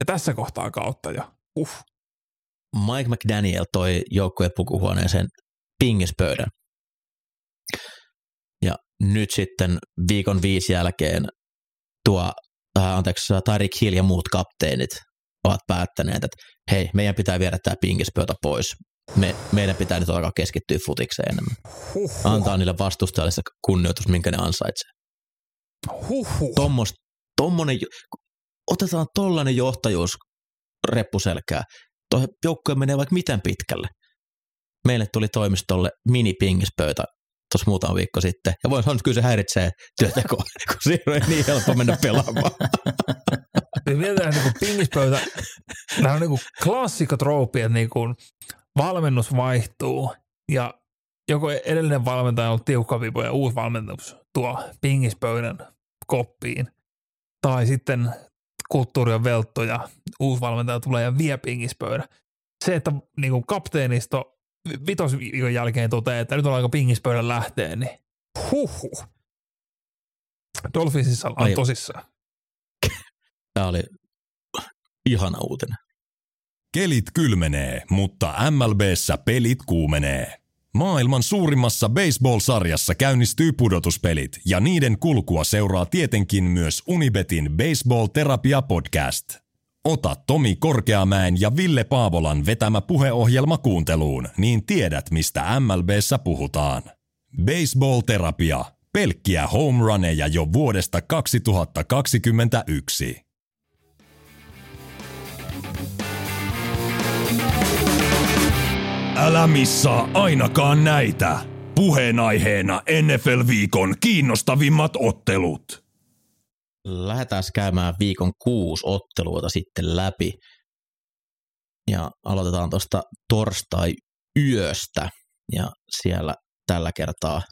Ja tässä kohtaa kautta jo. Uh. Mike McDaniel toi joukkueen pukuhuoneeseen pingispöydän. Ja nyt sitten viikon viisi jälkeen tuo, äh, anteeksi, Tarik Hill ja muut kapteenit ovat päättäneet, että hei, meidän pitää viedä tämä pingispöytä pois. Me, meidän pitää nyt alkaa keskittyä futikseen enemmän. Huhhuh. Antaa niille vastustajille se kunnioitus, minkä ne ansaitsee. Huhhuh. Tommos, tommonen, otetaan tollainen johtajuus reppuselkää. Tuo joukkue menee vaikka miten pitkälle. Meille tuli toimistolle mini-pingispöytä tuossa muutama viikko sitten. Ja voin sanoa, että kyllä se häiritsee työtekoa, kun siinä on niin helppo mennä pelaamaan. Siis mietitään niin pingispöytä, nämä on niin klassikkotrooppi, että niin kuin valmennus vaihtuu ja joko edellinen valmentaja on tiukka vipo ja uusi valmennus tuo pingispöydän koppiin. Tai sitten kulttuuri on veltto ja uusi valmentaja tulee ja vie pingispöydän. Se, että niin kuin kapteenisto vitosviikon jälkeen toteaa, että nyt on aika pingispöydän lähteen, niin huhhuh. Dolphinsissa on Ai. tosissaan. (laughs) Tämä oli ihana uutinen. Kelit kylmenee, mutta MLBssä pelit kuumenee. Maailman suurimmassa baseball-sarjassa käynnistyy pudotuspelit ja niiden kulkua seuraa tietenkin myös Unibetin Baseball Terapia Podcast. Ota Tomi Korkeamäen ja Ville Paavolan vetämä puheohjelma kuunteluun, niin tiedät mistä MLBssä puhutaan. Baseball-terapia. Pelkkiä home runeja jo vuodesta 2021. Älä missaa ainakaan näitä. Puheenaiheena NFL-viikon kiinnostavimmat ottelut lähdetään käymään viikon kuusi otteluita sitten läpi. Ja aloitetaan tuosta torstai-yöstä. Ja siellä tällä kertaa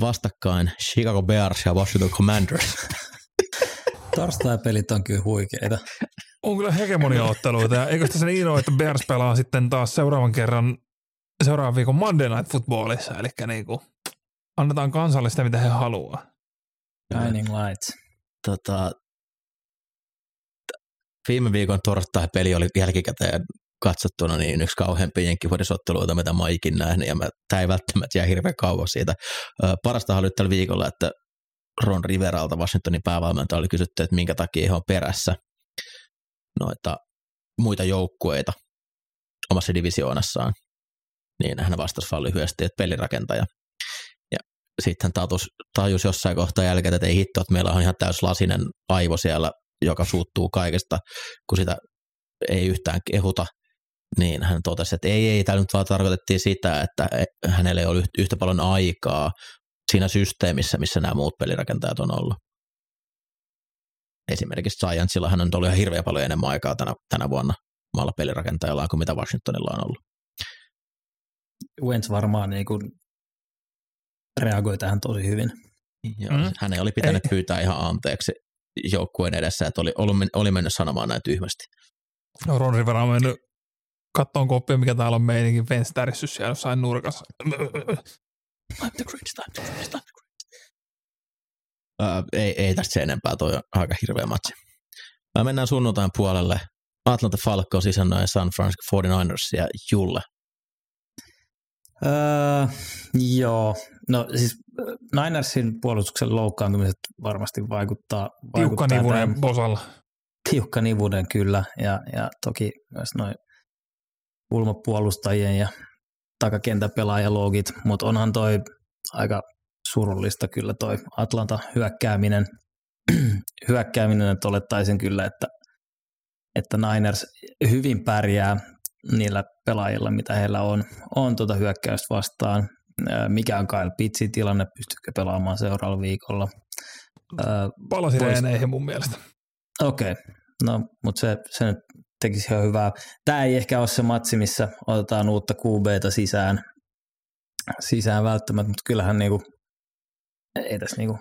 vastakkain Chicago Bears ja Washington Commanders. (laughs) Torstai-pelit on kyllä huikeita. On kyllä hegemonia-otteluita. Ja eikö tässä niin ole, että Bears pelaa sitten taas seuraavan kerran seuraavan viikon Monday Night Footballissa. Eli niin kuin annetaan kansallista, mitä he haluaa. Shining Lights. Tota, viime viikon torstai-peli oli jälkikäteen katsottuna niin yksi kauheampi jenkkivuodisotteluita, mitä mä oon ikinä nähnyt, ja mä, tämä ei välttämättä jää hirveän kauas siitä. Parasta oli tällä viikolla, että Ron Riveralta, Washingtonin päävalmentaja, oli kysytty, että minkä takia he on perässä noita muita joukkueita omassa divisioonassaan. Niin hän vastasi vaan lyhyesti, että pelirakentaja sitten hän tajus, jossain kohtaa jälkeen, että ei hitto, että meillä on ihan täys lasinen aivo siellä, joka suuttuu kaikesta, kun sitä ei yhtään kehuta, niin hän totesi, että ei, ei, tämä nyt vaan tarkoitettiin sitä, että hänellä ei ole yhtä paljon aikaa siinä systeemissä, missä nämä muut pelirakentajat on ollut. Esimerkiksi Giantsilla hän on ollut ihan hirveän paljon enemmän aikaa tänä, tänä vuonna maalla pelirakentajalla kuin mitä Washingtonilla on ollut. Wentz varmaan niin kuin reagoi tähän tosi hyvin. Joo, mm. Hänen oli pitänyt Ei. pyytää ihan anteeksi joukkueen edessä, että oli, oli, oli mennyt sanomaan näin tyhmästi. No Ron Rivera on mennyt kattoon koppia, mikä täällä on meininkin venstärissys siellä jossain nurkassa. I'm the greatest, I'm the greatest, I'm the greatest. Uh, ei, ei tästä se enempää, toi on aika hirveä matsi. Uh, mennään sunnuntain puolelle. Atlanta Falcons isännöi San Francisco 49ers ja Julle. Öö, joo, no siis Ninersin puolustuksen loukkaantumiset varmasti vaikuttaa. Tiukka nivunen Bosalla. tiukka nivuuden kyllä ja, ja toki myös noin kulmapuolustajien ja takakentäpelaajalogit, mutta onhan toi aika surullista kyllä toi Atlanta hyökkääminen, (clears throat) hyökkääminen että olettaisin kyllä, että, että Niners hyvin pärjää niillä pelaajilla, mitä heillä on, on tuota hyökkäystä vastaan. Mikä on Kyle Pitsin tilanne, pystyykö pelaamaan seuraavalla viikolla? Palasi Pois... mun mielestä. Okei, okay. no mutta se, se nyt tekisi ihan hyvää. Tämä ei ehkä ole se matsi, missä otetaan uutta QBta sisään, sisään välttämättä, mutta kyllähän niinku, ei tässä niinku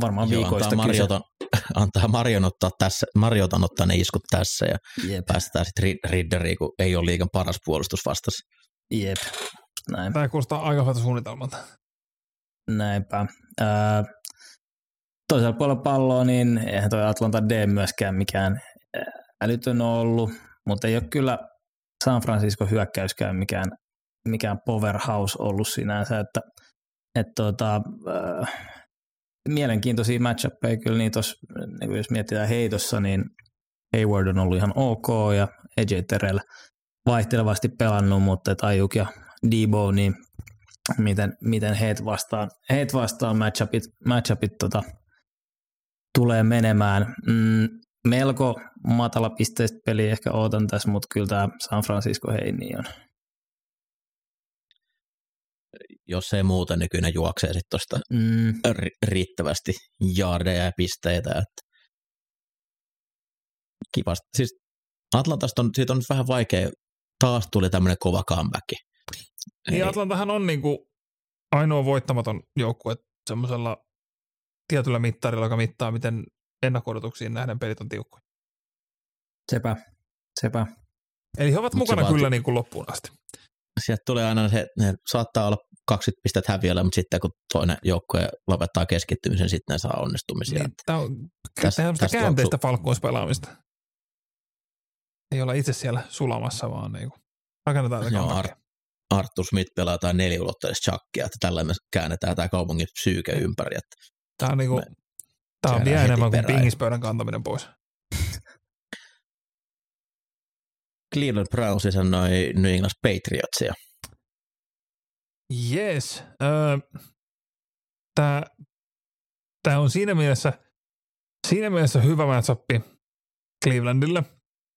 varmaan Joo, viikoista antaa Mariotan, (laughs) antaa Marion ottaa, tässä, Mariotan ottaa ne iskut tässä ja Jep. päästetään sitten Ridderiin, kun ei ole liikan paras puolustus vastassa. Jep, näin. Tämä kuulostaa aika hyvältä suunnitelmalta. Näinpä. Äh, toisella puolella palloa, niin eihän toi Atlanta D myöskään mikään älytön ollut, mutta ei ole kyllä San Francisco hyökkäyskään mikään, mikään powerhouse ollut sinänsä, että, että tuota, äh, mielenkiintoisia matchappeja kyllä niin tos, niin jos mietitään heitossa, niin Hayward on ollut ihan ok ja AJ Terrell vaihtelevasti pelannut, mutta Ayuk ja Debo, niin miten, miten heitä vastaan, heitä vastaan matchupit, matchupit tota, tulee menemään. Mm, melko matala pisteistä peli ehkä ootan tässä, mutta kyllä tämä San Francisco Heini on. Jos ei muuta, niin kyllä ne juoksee sitten tuosta mm. riittävästi jaardeja ja pisteitä. Että kivasti. Siis Atlantasta on, siitä on nyt vähän vaikea, taas tuli tämmöinen kova comeback. Niin Atlantahan on niinku ainoa voittamaton joukkue semmoisella tietyllä mittarilla, joka mittaa, miten ennakko-odotuksiin nähden pelit on tiukkoja. Sepä, sepä. Eli he ovat Mut mukana kyllä niin kuin loppuun asti. Sieltä tulee aina se, ne saattaa olla 20 pistettä häviöllä, mutta sitten kun toinen joukkue lopettaa keskittymisen, sitten ne saa onnistumisia. Niin, tämä on tästä, tästä käänteistä falkkuuspelaamista. Ei olla itse siellä sulamassa, vaan niin kuin rakennetaan tätä Joo, Arthur Smith pelaa jotain neliulotteista shakkia, että tällä me käännetään tämä kaupungin psyyke ympäri. Että tämä on niin kuin, me Tämä on vielä enemmän kuin pingispöydän kantaminen pois. (laughs) Cleveland Browns sanoi New England Patriotsia. Yes. Öö, tämä, tämä on siinä mielessä, siinä mielessä hyvä matchup Clevelandille,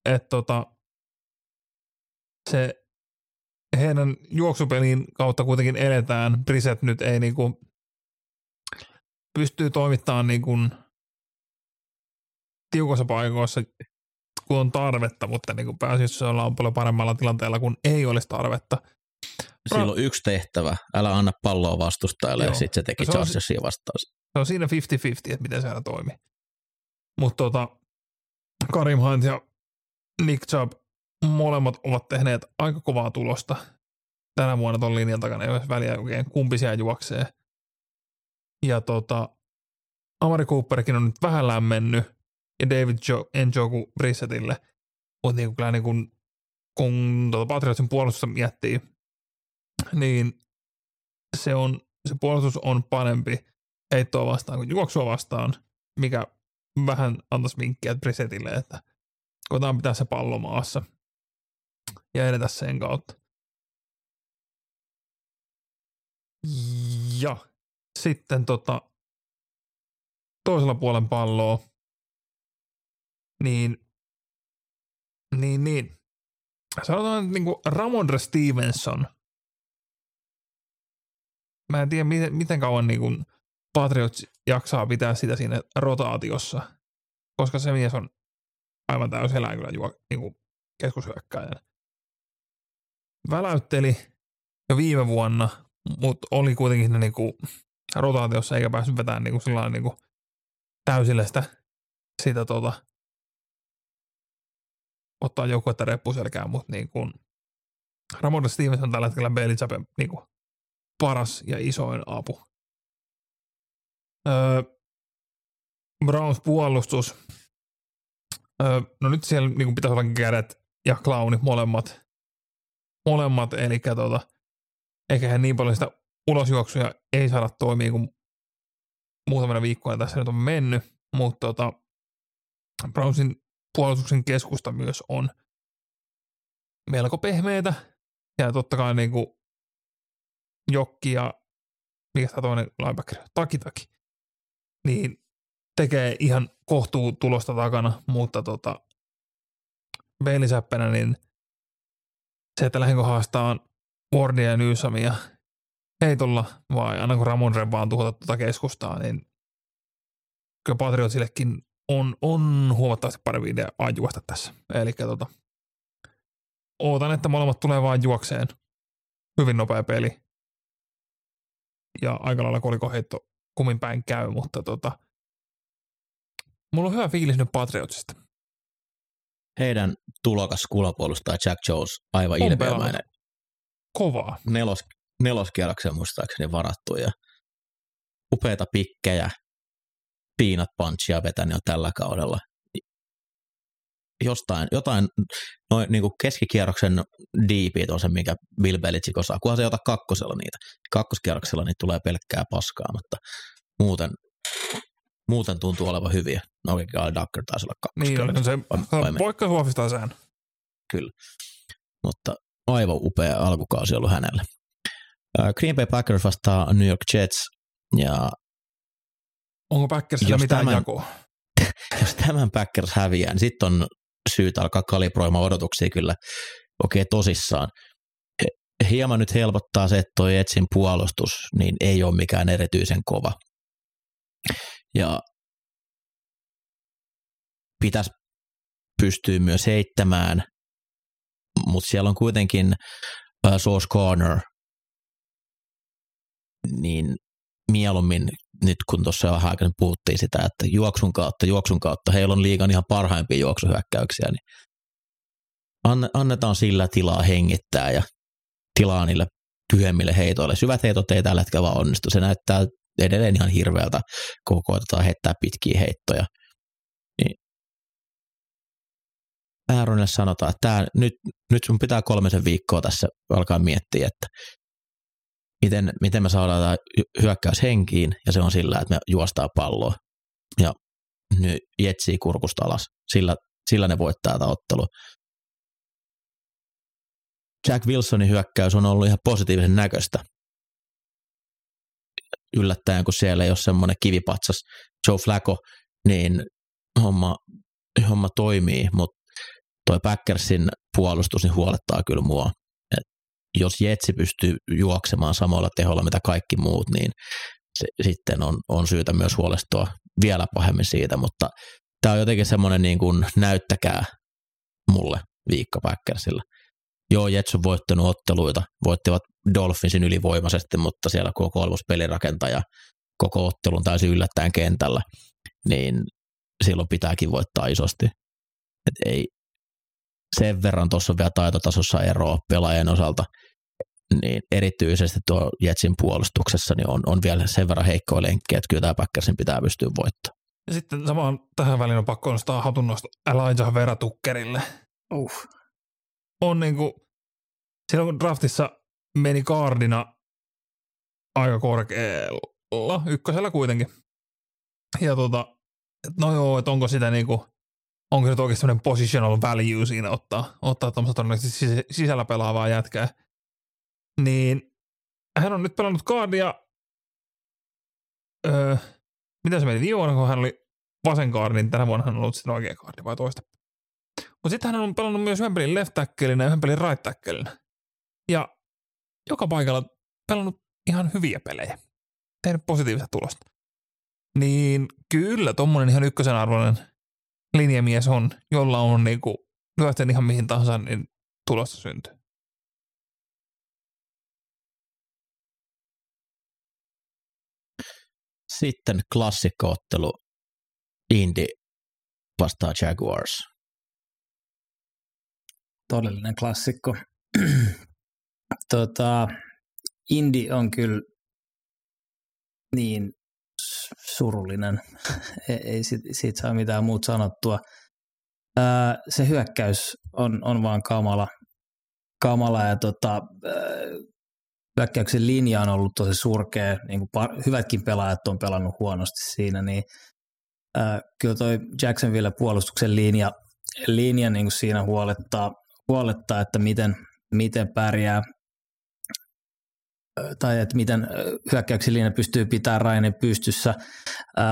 että tota, se heidän juoksupelin kautta kuitenkin eletään. Briset nyt ei niinku pystyy toimittamaan niin kuin tiukossa paikoissa, kun on tarvetta, mutta niin kuin pääasiassa ollaan paljon paremmalla tilanteella, kun ei olisi tarvetta. Sillä on yksi tehtävä, älä anna palloa vastustajalle, ja sitten se teki Chargersia vastaan. Se on siinä 50-50, että miten se aina toimii. Mutta tota, Karim Hunt ja Nick Chubb molemmat ovat tehneet aika kovaa tulosta. Tänä vuonna tuon linjan takana, ei ole väliä oikein kumpi siellä juoksee – ja tota, Amari Cooperkin on nyt vähän lämmennyt ja David jo, Njoku Brissettille. Mutta niin kyllä niin kun, kun tuota Patriotsin puolustusta miettii, niin se, on, se puolustus on parempi heittoa vastaan kuin juoksua vastaan, mikä vähän antaisi vinkkiä Brissettille, että koetaan pitää se pallo maassa ja edetä sen kautta. Ja sitten tota, toisella puolen palloa, niin, niin, niin. Sanotaan, että niin Ramondre Stevenson. Mä en tiedä, miten, miten kauan niin kuin Patriots jaksaa pitää sitä siinä rotaatiossa, koska se mies on aivan täysellä kyllä juo, niin keskushyökkäjänä. Väläytteli jo viime vuonna, mutta oli kuitenkin ne niin kuin rotaatiossa eikä päässyt vetämään niin kuin sillä niin kuin täysille sitä, sitä tota, ottaa joukkuetta reppuselkään, mutta niin Ramon Stevens on tällä hetkellä Belichapin niin kuin paras ja isoin apu. Öö, Browns puolustus. Öö, no nyt siellä niin kuin pitäisi olla kädet ja clownit molemmat. Molemmat, eli tota, eikä he niin paljon sitä ulosjuoksuja ei saada toimia, kun muutamana viikkoina tässä nyt on mennyt, mutta tota, Brownsin puolustuksen keskusta myös on melko pehmeitä. Ja totta kai niin kuin Jokki ja mikä tämä toinen linebacker, Takitaki, niin tekee ihan kohtuu tulosta takana, mutta tota, Beilisäppänä, niin se, että lähdenkö haastaa Wardia ja Newsamia heitolla vai annanko Ramon vaan tuhota tuota keskustaa, niin kyllä Patriotsillekin on, on huomattavasti parempi idea ajuasta tässä. Eli tota, ootan, että molemmat tulee vaan juokseen. Hyvin nopea peli. Ja aika lailla kolikoheitto kummin päin käy, mutta tota, mulla on hyvä fiilis nyt Patriotsista. Heidän tulokas kulapuolustaja Jack Jones aivan ilmeämäinen. Kovaa. Nelos, neloskierroksen muistaakseni varattu ja upeita pikkejä, peanut punchia vetänyt jo tällä kaudella. Jostain, jotain, noin niin kuin keskikierroksen diipit on se, mikä Bill Belichick osaa. Kunhan se ota kakkosella niitä. Kakkoskierroksella niitä tulee pelkkää paskaa, mutta muuten, muuten tuntuu olevan hyviä. No oikein Ducker taisi olla kakkoskierroksella. Niin, no se poikkeus vahvistaa sen. Kyllä. Mutta aivan upea alkukausi ollut hänelle. Green Bay Packers vastaa New York Jets ja Onko Packersilla mitään tämän, jakoa? (laughs) Jos tämän Packers häviää, niin sitten on syytä alkaa kalibroimaan odotuksia kyllä okei okay, tosissaan. Hieman nyt helpottaa se, että toi Etsin puolustus niin ei ole mikään erityisen kova. Ja pitäisi pystyä myös heittämään, mutta siellä on kuitenkin uh, Source Corner, niin mieluummin nyt kun tuossa vähän aikaa puhuttiin sitä, että juoksun kautta, juoksun kautta, heillä on liigan ihan parhaimpia juoksuhyökkäyksiä, niin annetaan sillä tilaa hengittää ja tilaa niille tyhjemmille heitoille. Syvät heitot ei tällä hetkellä vaan onnistu. Se näyttää edelleen ihan hirveältä, kun koetetaan heittää pitkiä heittoja. Niin Aaronille sanotaan, että tämä, nyt, nyt sun pitää kolmisen viikkoa tässä alkaa miettiä, että miten, miten me saadaan tämä hyökkäys henkiin, ja se on sillä, että me juostaa palloa. Ja nyt jetsii kurkusta alas. Sillä, sillä ne voittaa tämä ottelu. Jack Wilsonin hyökkäys on ollut ihan positiivisen näköistä. Yllättäen, kun siellä ei ole semmoinen kivipatsas Joe Flacco, niin homma, homma toimii, mutta toi Packersin puolustus niin huolettaa kyllä mua jos Jetsi pystyy juoksemaan samalla teholla mitä kaikki muut, niin se, sitten on, on syytä myös huolestua vielä pahemmin siitä, mutta tämä on jotenkin semmoinen niin kuin näyttäkää mulle viikko Packersilla. Joo, Jets on voittanut otteluita, voittivat Dolphinsin ylivoimaisesti, mutta siellä koko kolmos pelirakentaja koko ottelun täysin yllättäen kentällä, niin silloin pitääkin voittaa isosti. Et ei, sen verran tuossa on vielä taitotasossa eroa pelaajien osalta, niin erityisesti tuo Jetsin puolustuksessa niin on, on vielä sen verran heikkoa lenkkiä, että kyllä tämä Packersin pitää pystyä voittamaan. Ja sitten samaan tähän väliin on pakko nostaa hatunnosta Elijah Veratukkerille. Uh. On niin kuin, silloin kun draftissa meni kaardina aika korkealla, ykkösellä kuitenkin. Ja tota, no joo, että onko sitä niinku, onko se oikeasti sellainen positional value siinä ottaa, ottaa tuommoista todennäköisesti sisällä pelaavaa jätkää. Niin hän on nyt pelannut kaardia, öö, mitä se meni viime vuonna, kun hän oli vasen kaardi, niin tänä vuonna hän on ollut sitten oikea kaardi vai toista. Mutta sitten hän on pelannut myös yhden pelin left ja yhden pelin right tackleina. Ja joka paikalla pelannut ihan hyviä pelejä. Tehnyt positiivista tulosta. Niin kyllä tuommoinen ihan ykkösen arvoinen linjamies on, jolla on niinku, lyösten ihan mihin tahansa, niin tulosta syntyy. Sitten klassikkoottelu Indy vastaa Jaguars. Todellinen klassikko. (clears throat) tota, Indy on kyllä niin surullinen. (laughs) Ei siitä, siitä saa mitään muuta sanottua. Ää, se hyökkäys on, on vaan kamala, kamala ja tota, hyökkäyksen linja on ollut tosi surkea, niin kuin par- hyvätkin pelaajat on pelannut huonosti siinä, niin ää, kyllä toi Jacksonville puolustuksen linja linja niin kuin siinä huolettaa, huolettaa, että miten, miten pärjää tai että miten hyökkäyksen linja pystyy pitämään Rainen pystyssä.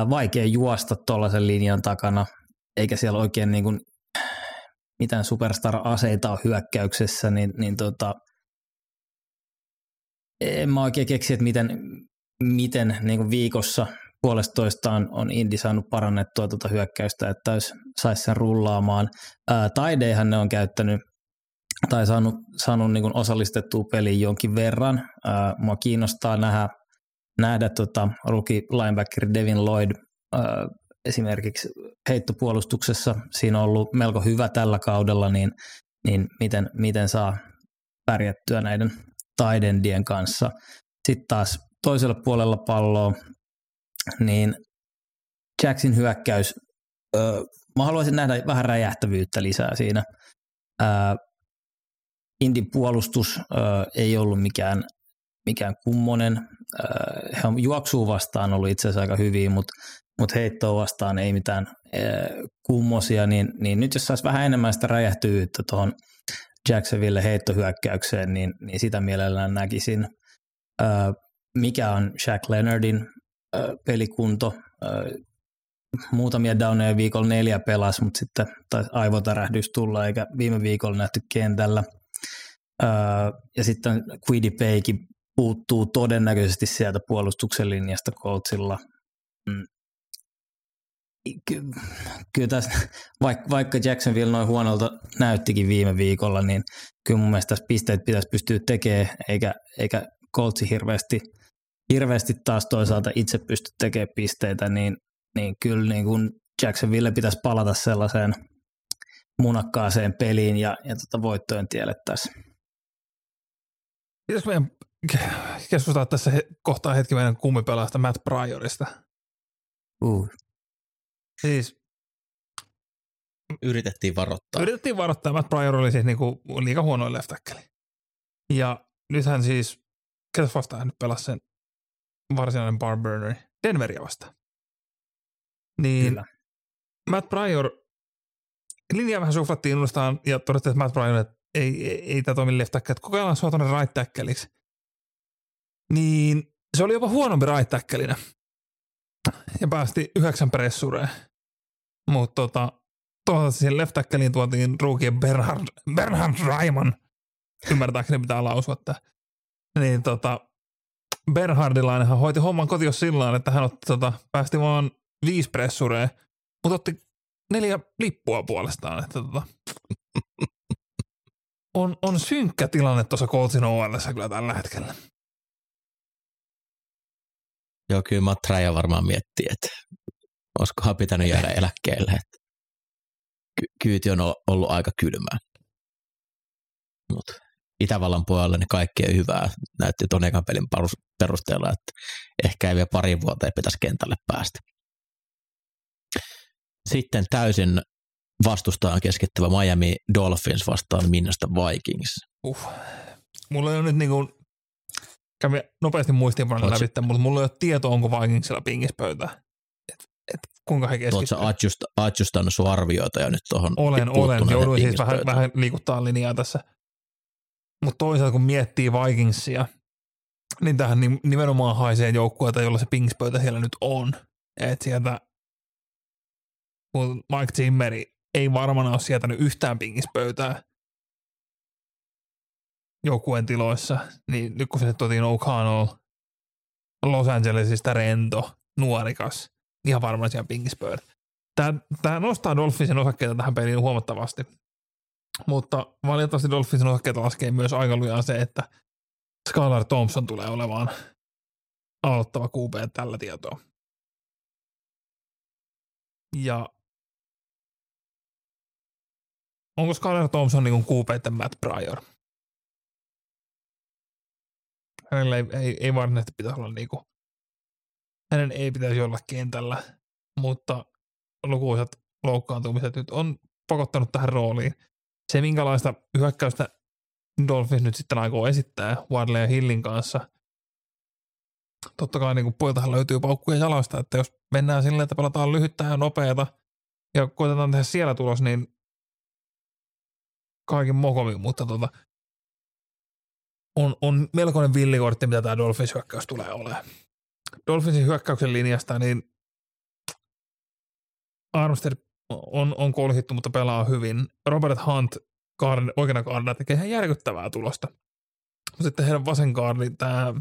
Vaikea juosta tuollaisen linjan takana, eikä siellä oikein niin kuin mitään superstar-aseita on hyökkäyksessä, niin, niin tota, en mä oikein keksi, että miten, miten niin kuin viikossa puolestoistaan on Indi saanut parannettua tuota hyökkäystä, että saisi sen rullaamaan. Ää, taideihan ne on käyttänyt tai saanut, saanut niin osallistettua peliin jonkin verran. Mua kiinnostaa nähdä, nähdä tota, rookie linebacker Devin Lloyd ää, esimerkiksi heittopuolustuksessa. Siinä on ollut melko hyvä tällä kaudella, niin, niin miten, miten saa pärjättyä näiden taidendien kanssa. Sitten taas toisella puolella palloa, niin Jacksin hyökkäys, öö, mä haluaisin nähdä vähän räjähtävyyttä lisää siinä. Öö, Indin puolustus öö, ei ollut mikään, mikään kummonen. Öö, he on vastaan ollut itse asiassa aika hyviä, mutta mut heittoa vastaan ei mitään öö, kummosia, niin, niin nyt jos saisi vähän enemmän sitä räjähtyvyyttä tuohon Jacksonville heittohyökkäykseen, niin, niin sitä mielellään näkisin. Öö, mikä on Shaq Leonardin öö, pelikunto? Öö, muutamia downeja viikolla neljä pelas, mutta sitten taisi aivotärähdys tulla, eikä viime viikolla nähty kentällä. Öö, ja sitten Quiddy Paykin puuttuu todennäköisesti sieltä puolustuksen linjasta Coltsilla. Mm. Ky- kyllä tässä, vaikka, vaikka Jacksonville noin huonolta näyttikin viime viikolla, niin kyllä mun mielestä tässä pisteet pitäisi pystyä tekemään, eikä, eikä Coltsi hirveästi, hirveästi taas toisaalta itse pysty tekemään pisteitä, niin, niin kyllä niin kuin Jacksonville pitäisi palata sellaiseen munakkaaseen peliin ja, ja tota voittojen tielle tässä. Pitäisikö meidän keskustella tässä kohtaa hetki meidän kummipelaasta Matt Priorista? Uh. Siis Yritettiin varoittaa. yritettiin varoittaa, Matt Pryor oli siis niinku liiga huono left tackle. Ja nythän siis, ketä vastaan hän nyt pelasi sen varsinainen barburner, Denveria vastaan. Niin Kyllä. Matt Pryor, linjaa vähän suflattiin uudestaan ja todettiin, että Matt Pryor, että ei, ei, ei tämä toimi left tackle, että kokeillaan sua tuonne right tackleiksi. Niin se oli jopa huonompi right tackleina. Ja päästi yhdeksän pressureen. Mutta tota, tuolta siihen left tackleiin tuotiin ruukien Bernhard, Bernhard Raiman. Ymmärtääkseni pitää lausua, että niin tota, Bernhardilainenhan hoiti homman kotios sillä että hän otti, tota, päästi vaan viisi pressureen, mutta otti neljä lippua puolestaan. Että, tota, on, on synkkä tilanne tuossa Coltsin OLssä kyllä tällä hetkellä. Joo, kyllä Matt Ryan varmaan miettii, että olisikohan pitänyt jäädä eläkkeelle. Että ky- kyyti on ollut aika kylmää. Mutta Itävallan puolella niin kaikkea hyvää näytti tuon ekan pelin perusteella, että ehkä ei vielä pari vuoteen pitäisi kentälle päästä. Sitten täysin vastustaan keskittyvä Miami Dolphins vastaan Minnesota Vikings. Uh. Mulla ole nyt niinku, kävi nopeasti muistiinpanolla Oot läpi, mutta mulla ei ole tietoa, onko Vikingsilla pingispöytä. Et, et kuinka he Oletko keskittyvät. adjust, adjustannut sun arvioita jo nyt tuohon? Olen, olen. Jouduin siis vähän, vähän liikuttaa linjaa tässä. Mutta toisaalta kun miettii Vikingsia, niin tähän nim- nimenomaan haisee joukkueita, jolla se pingspöytä siellä nyt on. Et sieltä, kun Mike Zimmeri ei varmaan ole sietänyt yhtään pingispöytää joukkueen tiloissa, niin nyt kun se tuotiin O'Connell Los Angelesista rento, nuorikas, ihan varmaan siellä pingispöydä. Tämä, tämä nostaa Dolphinsin osakkeita tähän peliin huomattavasti. Mutta valitettavasti Dolphinsin osakkeita laskee myös aika lujaa se, että Skylar Thompson tulee olemaan aloittava QB tällä tietoa. Ja onko Skylar Thompson niin QB Matt Pryor? Hänellä ei, ei, ei varsinaisesti pitäisi olla niin kuin, hänen ei pitäisi olla kentällä, mutta lukuisat loukkaantumiset nyt on pakottanut tähän rooliin. Se, minkälaista hyökkäystä Dolphins nyt sitten aikoo esittää Wadley ja Hillin kanssa, totta kai niin poiltahan löytyy paukkuja jalasta, että jos mennään silleen, että pelataan lyhyttä ja nopeata ja koitetaan tehdä siellä tulos, niin kaiken mokovin, mutta tota, on, on melkoinen villikortti, mitä tämä Dolphins hyökkäys tulee olemaan. Dolphinsin hyökkäyksen linjasta, niin Armstead on, on kolhittu, mutta pelaa hyvin. Robert Hunt kaarden, oikeana kaarena tekee ihan järkyttävää tulosta. Sitten heidän vasen kaardi, tämä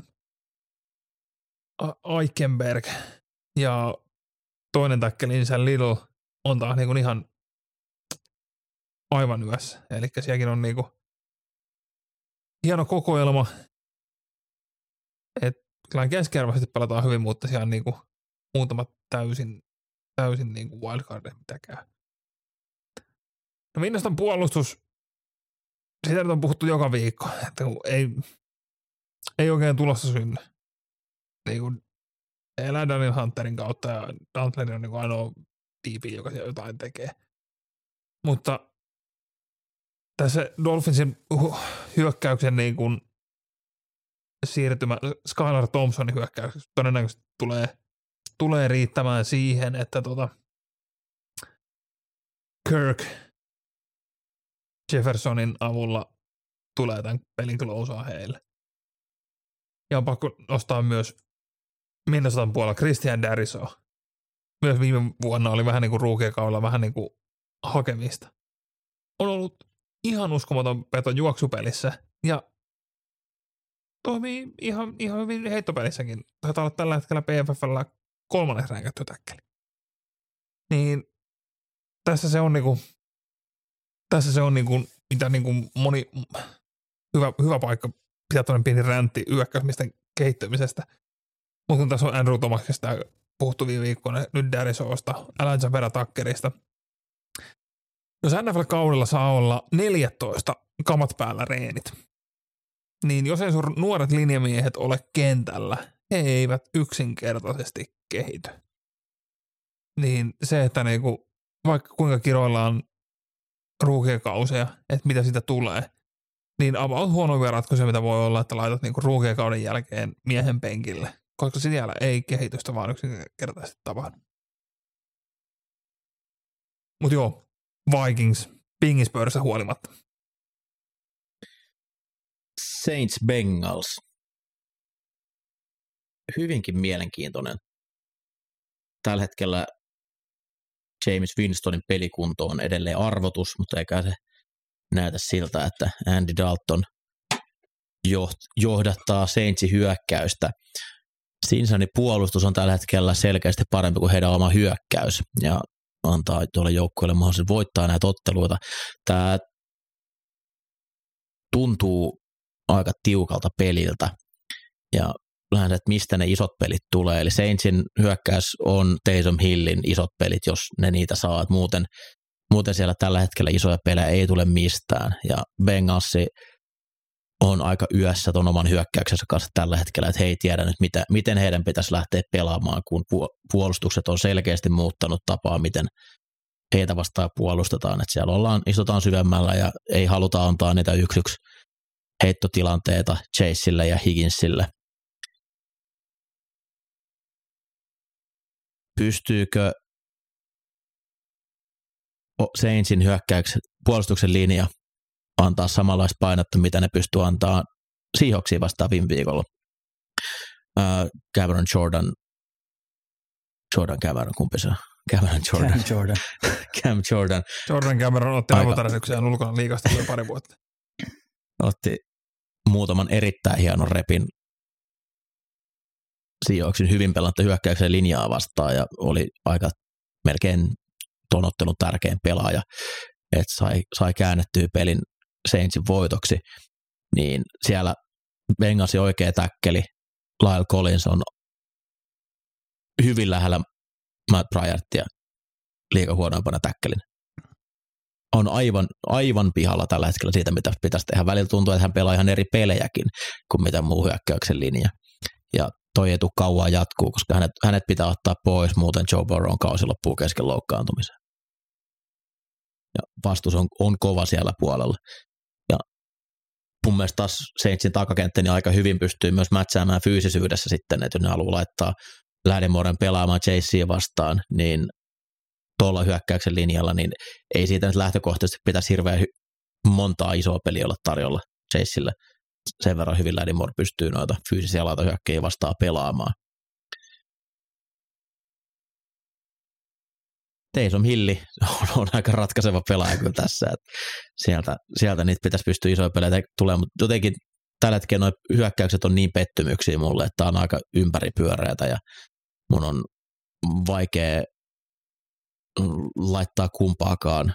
Aikenberg ja toinen takkeli, niin Little on taas niin kuin ihan aivan yössä. Eli sielläkin on niin kuin hieno kokoelma. Et kyllä keskiarvoisesti pelataan hyvin, mutta siellä on niin kuin muutamat täysin, täysin niin kuin wildcardit, mitä käy. No Minnestan puolustus, siitä nyt on puhuttu joka viikko, että ei, ei oikein tulossa synny. Niin kuin, elää Daniel Hunterin kautta ja Hunter on niin kuin ainoa tiipi, joka siellä jotain tekee. Mutta tässä Dolphinsin hyökkäyksen niin kuin siirtymä Skylar Thompsonin hyökkäykseksi todennäköisesti tulee, tulee riittämään siihen, että tota Kirk Jeffersonin avulla tulee tämän pelin closea heille. Ja on pakko nostaa myös Minnesotan puolella Christian Dariso. Myös viime vuonna oli vähän niin kuin ruukiekaudella vähän niin kuin hakemista. On ollut ihan uskomaton peto juoksupelissä ja toimii ihan, ihan hyvin heittopelissäkin. Taitaa olla tällä hetkellä PFFllä kolmannes ränkätty täkkeli. Niin tässä se on niinku, tässä se on niinku, mitä niinku moni, hyvä, hyvä paikka pitää tuonne pieni räntti yökkäysmisten kehittymisestä. Mutta kun tässä on Andrew Thomasista puhuttu viime viikkoina, nyt Darisoosta, Elijah Vera Tuckerista. Jos NFL-kaudella saa olla 14 kamat päällä reenit, niin jos ei sun nuoret linjamiehet ole kentällä, he eivät yksinkertaisesti kehity. Niin se, että niinku, vaikka kuinka kiroillaan ruukiekausia, että mitä siitä tulee, niin about huonoimpia ratkaisuja, mitä voi olla, että laitat niinku ruukiekauden jälkeen miehen penkille, koska siellä ei kehitystä vaan yksinkertaisesti tapahdu. Mutta joo, Vikings, pingispöydässä huolimatta. Saints Bengals. Hyvinkin mielenkiintoinen. Tällä hetkellä James Winstonin pelikunto on edelleen arvotus, mutta eikä se näytä siltä, että Andy Dalton johdattaa Saintsin hyökkäystä. Sinsanin puolustus on tällä hetkellä selkeästi parempi kuin heidän oma hyökkäys ja antaa tuolle joukkueelle mahdollisuuden voittaa näitä otteluita. Tämä tuntuu aika tiukalta peliltä ja lähinnä, että mistä ne isot pelit tulee. Eli Saintsin hyökkäys on Taysom Hillin isot pelit, jos ne niitä saa. Muuten, muuten siellä tällä hetkellä isoja pelejä ei tule mistään. Ja Bengalsi on aika yössä tuon oman hyökkäyksensä kanssa tällä hetkellä, että he ei tiedä nyt, mitä, miten heidän pitäisi lähteä pelaamaan, kun puolustukset on selkeästi muuttanut tapaa, miten heitä vastaan puolustetaan. Että siellä ollaan, istutaan syvemmällä ja ei haluta antaa niitä yksi yksi heittotilanteita Chaseille ja Higginsille. Pystyykö Saintsin hyökkäyksen puolustuksen linja antaa samanlaista painetta, mitä ne pystyy antaa Seahawksiin vastaan viime viikolla. Uh, Cameron Jordan, Jordan Cameron, kumpi se on? Cameron Jordan. Cam Jordan. (laughs) Cam Jordan. Jordan Cameron otti avotaresykseen ulkona liikasta jo pari vuotta. Otti muutaman erittäin hienon repin Seahawksin hyvin pelannutta hyökkäyksen linjaa vastaan ja oli aika melkein tonottelun tärkein pelaaja, että sai, sai käännettyä pelin Saintsin voitoksi, niin siellä Bengalsin oikea täkkeli Lyle Collins on hyvin lähellä Matt Bryartia liikan huonoimpana täkkelin. On aivan, aivan pihalla tällä hetkellä siitä, mitä pitäisi tehdä. Välillä tuntuu, että hän pelaa ihan eri pelejäkin kuin mitä muu hyökkäyksen linja. Ja toi ei tule kauan jatkuu, koska hänet, hänet pitää ottaa pois, muuten Joe Burrown kausi loppuu kesken loukkaantumisen. Ja vastus on, on kova siellä puolella mun mielestä taas Saintsin takakenttä niin aika hyvin pystyy myös mätsäämään fyysisyydessä sitten, että jos ne haluaa laittaa Lähdemoren pelaamaan Chasea vastaan, niin tuolla hyökkäyksen linjalla, niin ei siitä nyt lähtökohtaisesti pitäisi hirveän montaa isoa peliä olla tarjolla Chaseille. Sen verran hyvin Ladimore pystyy noita fyysisiä laitohyökkäjiä vastaan pelaamaan. Teisom Hilli on, (laughs) on aika ratkaiseva pelaaja kyllä tässä. Että sieltä, sieltä niitä pitäisi pystyä isoja pelejä tulee, mutta jotenkin tällä hetkellä nuo hyökkäykset on niin pettymyksiä mulle, että on aika ympäripyöreätä ja mun on vaikea laittaa kumpaakaan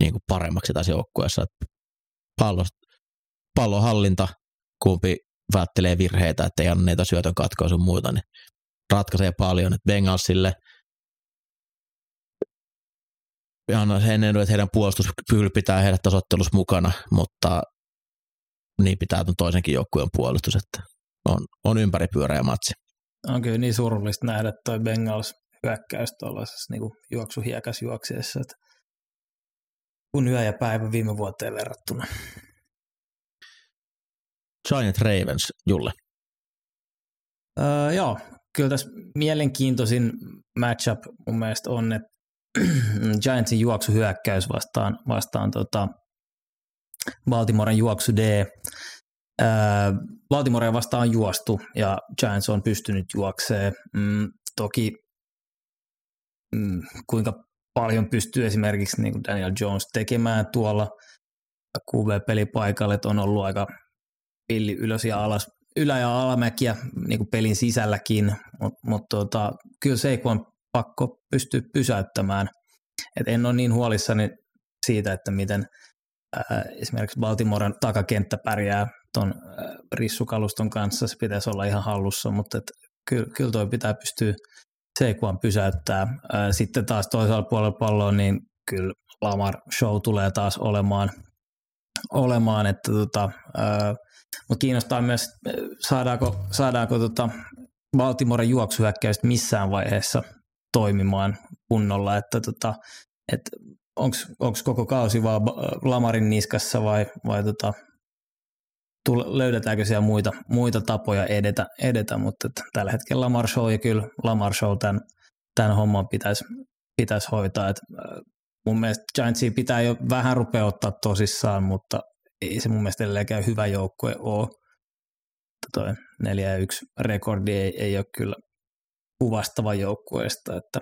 niin kuin paremmaksi tässä joukkueessa. Pallo, pallohallinta, kumpi välttelee virheitä, ettei niitä syötön katkoa sun muuta, niin ratkaisee paljon. että Bengalsille anna sen ennen, että heidän puolustuspyyli pitää heidät tasottelussa mukana, mutta niin pitää tuon toisenkin joukkueen puolustus, että on, on ympäripyöreä matsi. On kyllä niin surullista nähdä toi Bengals hyökkäys tuollaisessa niin juoksuhiekas juoksiessa, että kun yö ja päivä viime vuoteen verrattuna. Giant Ravens, Julle. Öö, joo, kyllä tässä mielenkiintoisin matchup mun mielestä on, että (clears throat) Giantsin juoksuhyökkäys vastaan, vastaan tota Baltimoren juoksu D. Baltimorea vastaan juostu ja Giants on pystynyt juokseen. Mm, toki mm, kuinka paljon pystyy esimerkiksi niin kuin Daniel Jones tekemään tuolla QB-pelipaikalle, että on ollut aika pilli ylös ja alas, ylä- ja alamäkiä niin kuin pelin sisälläkin, mutta mut tota, kyllä on pakko pystyä pysäyttämään. Et en ole niin huolissani siitä, että miten ää, esimerkiksi Baltimoren takakenttä pärjää tuon rissukaluston kanssa, se pitäisi olla ihan hallussa, mutta et, kyllä, kyllä pitää pystyä Seikuan pysäyttää. Sitten taas toisella puolella palloa, niin kyllä Lamar Show tulee taas olemaan, olemaan että tota, mutta kiinnostaa myös, saadaanko, saadaanko tota Baltimoren juoksuhyökkäystä missään vaiheessa toimimaan kunnolla, että tota, et onko koko kausi vaan Lamarin niskassa vai, vai tota, tule, löydetäänkö siellä muita, muita tapoja edetä, edetä mutta tällä hetkellä Lamar Show ja kyllä Lamar Show tämän, tämän homman pitäisi, pitäisi hoitaa. Et, mun mielestä Giantsia pitää jo vähän rupea ottaa tosissaan, mutta ei se mun mielestä edelleenkään hyvä joukkue ole. Toi 4 1 rekordi ei, ei ole kyllä kuvastava joukkueesta, että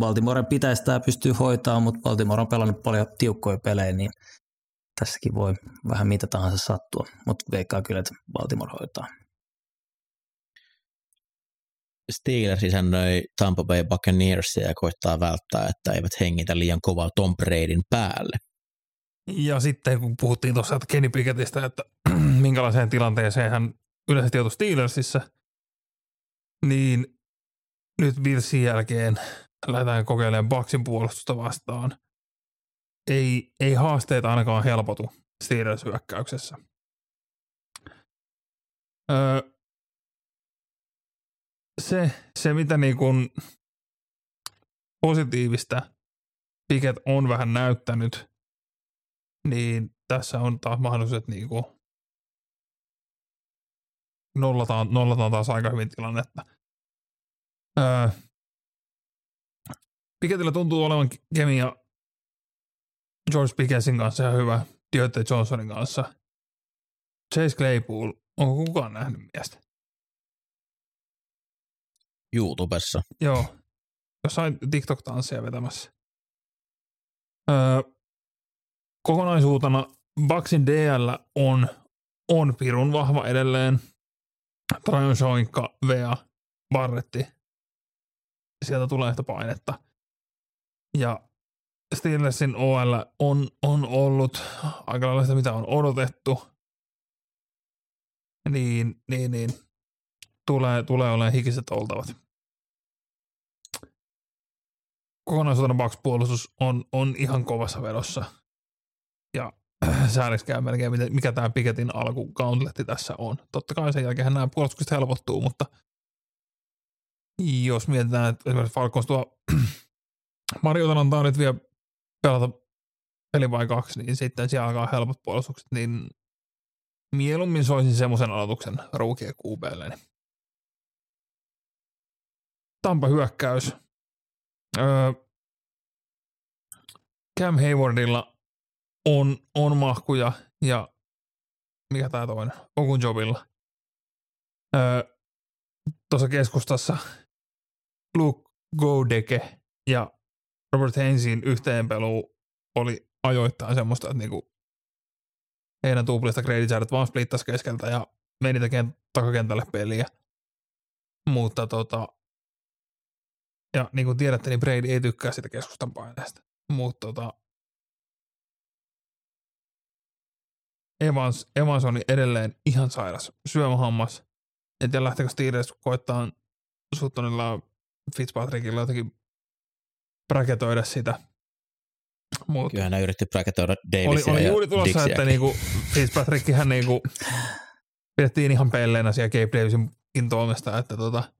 Baltimoren pitäisi tämä pystyä hoitaa, mutta Baltimore on pelannut paljon tiukkoja pelejä, niin tässäkin voi vähän mitä tahansa sattua, mutta veikkaa kyllä, että Baltimore hoitaa. Steelers isännöi Tampa Bay Buccaneersia ja koittaa välttää, että eivät hengitä liian kovaa Tom Bradyn päälle. Ja sitten kun puhuttiin tuossa että Kenny Pickettistä, että (clears throat) minkälaiseen tilanteeseen hän yleisesti joutui Steelersissä, niin nyt Virsin jälkeen lähdetään kokeilemaan Bucksin puolustusta vastaan ei, ei haasteet ainakaan helpotu Steelers hyökkäyksessä. Öö, se, se, mitä niin kuin positiivista Piket on vähän näyttänyt, niin tässä on taas mahdollisuus, että niin nollataan, nollataan taas aika hyvin tilannetta. Öö, Piketillä tuntuu olevan kemia George Pickesin kanssa ihan hyvä, Deontay Johnsonin kanssa. Chase Claypool, onko kukaan nähnyt miestä? YouTubessa. Joo, jossain TikTok-tanssia vetämässä. Öö, kokonaisuutena Bucksin DL on, on pirun vahva edelleen. Trajon Shoinka, Vea, Barretti. Sieltä tulee ehkä painetta. Ja Steelersin OL on, on ollut aika lailla sitä, mitä on odotettu. Niin, niin, niin. Tulee, tulee olemaan hikiset oltavat. Kokonaisuutena Bucks-puolustus on, on ihan kovassa vedossa. Ja (clears throat) sääliksi käy melkein, mikä tämä Piketin alku gauntletti tässä on. Totta kai sen jälkeen nämä puolustukset helpottuu, mutta jos mietitään, että esimerkiksi Falcons tuo (clears throat) Marjotan antaa nyt vielä pelata peli vai kaksi, niin sitten siellä alkaa helpot puolustukset, niin mieluummin soisin semmoisen aloituksen ruukien QBlle. Tampa hyökkäys. Öö, Cam Haywardilla on, on mahkuja ja mikä tämä toinen, Okun jobilla. Öö, Tuossa keskustassa Luke Godeke ja Robert Hainesin yhteenpelu oli ajoittain semmoista, että niinku heidän tuuplista kreditsäädöt vaan splittasi keskeltä ja meni tekemään takakentälle peliä. Mutta tota, ja niin kuin tiedätte, niin Brady ei tykkää sitä keskustan paineesta. Mutta tota, Evans, Evans on edelleen ihan sairas syömähammas. En tiedä lähtekö Steelers koittaa Suttonilla Fitzpatrickilla jotenkin braketoida sitä. Mut Kyllä hän yritti braketoida Davisia Oli, oli juuri tulossa, Dixiäkin. että niinku Fitzpatrick hän niinku pidettiin ihan pelleenä siellä Gabe Davisin toimesta, että tota,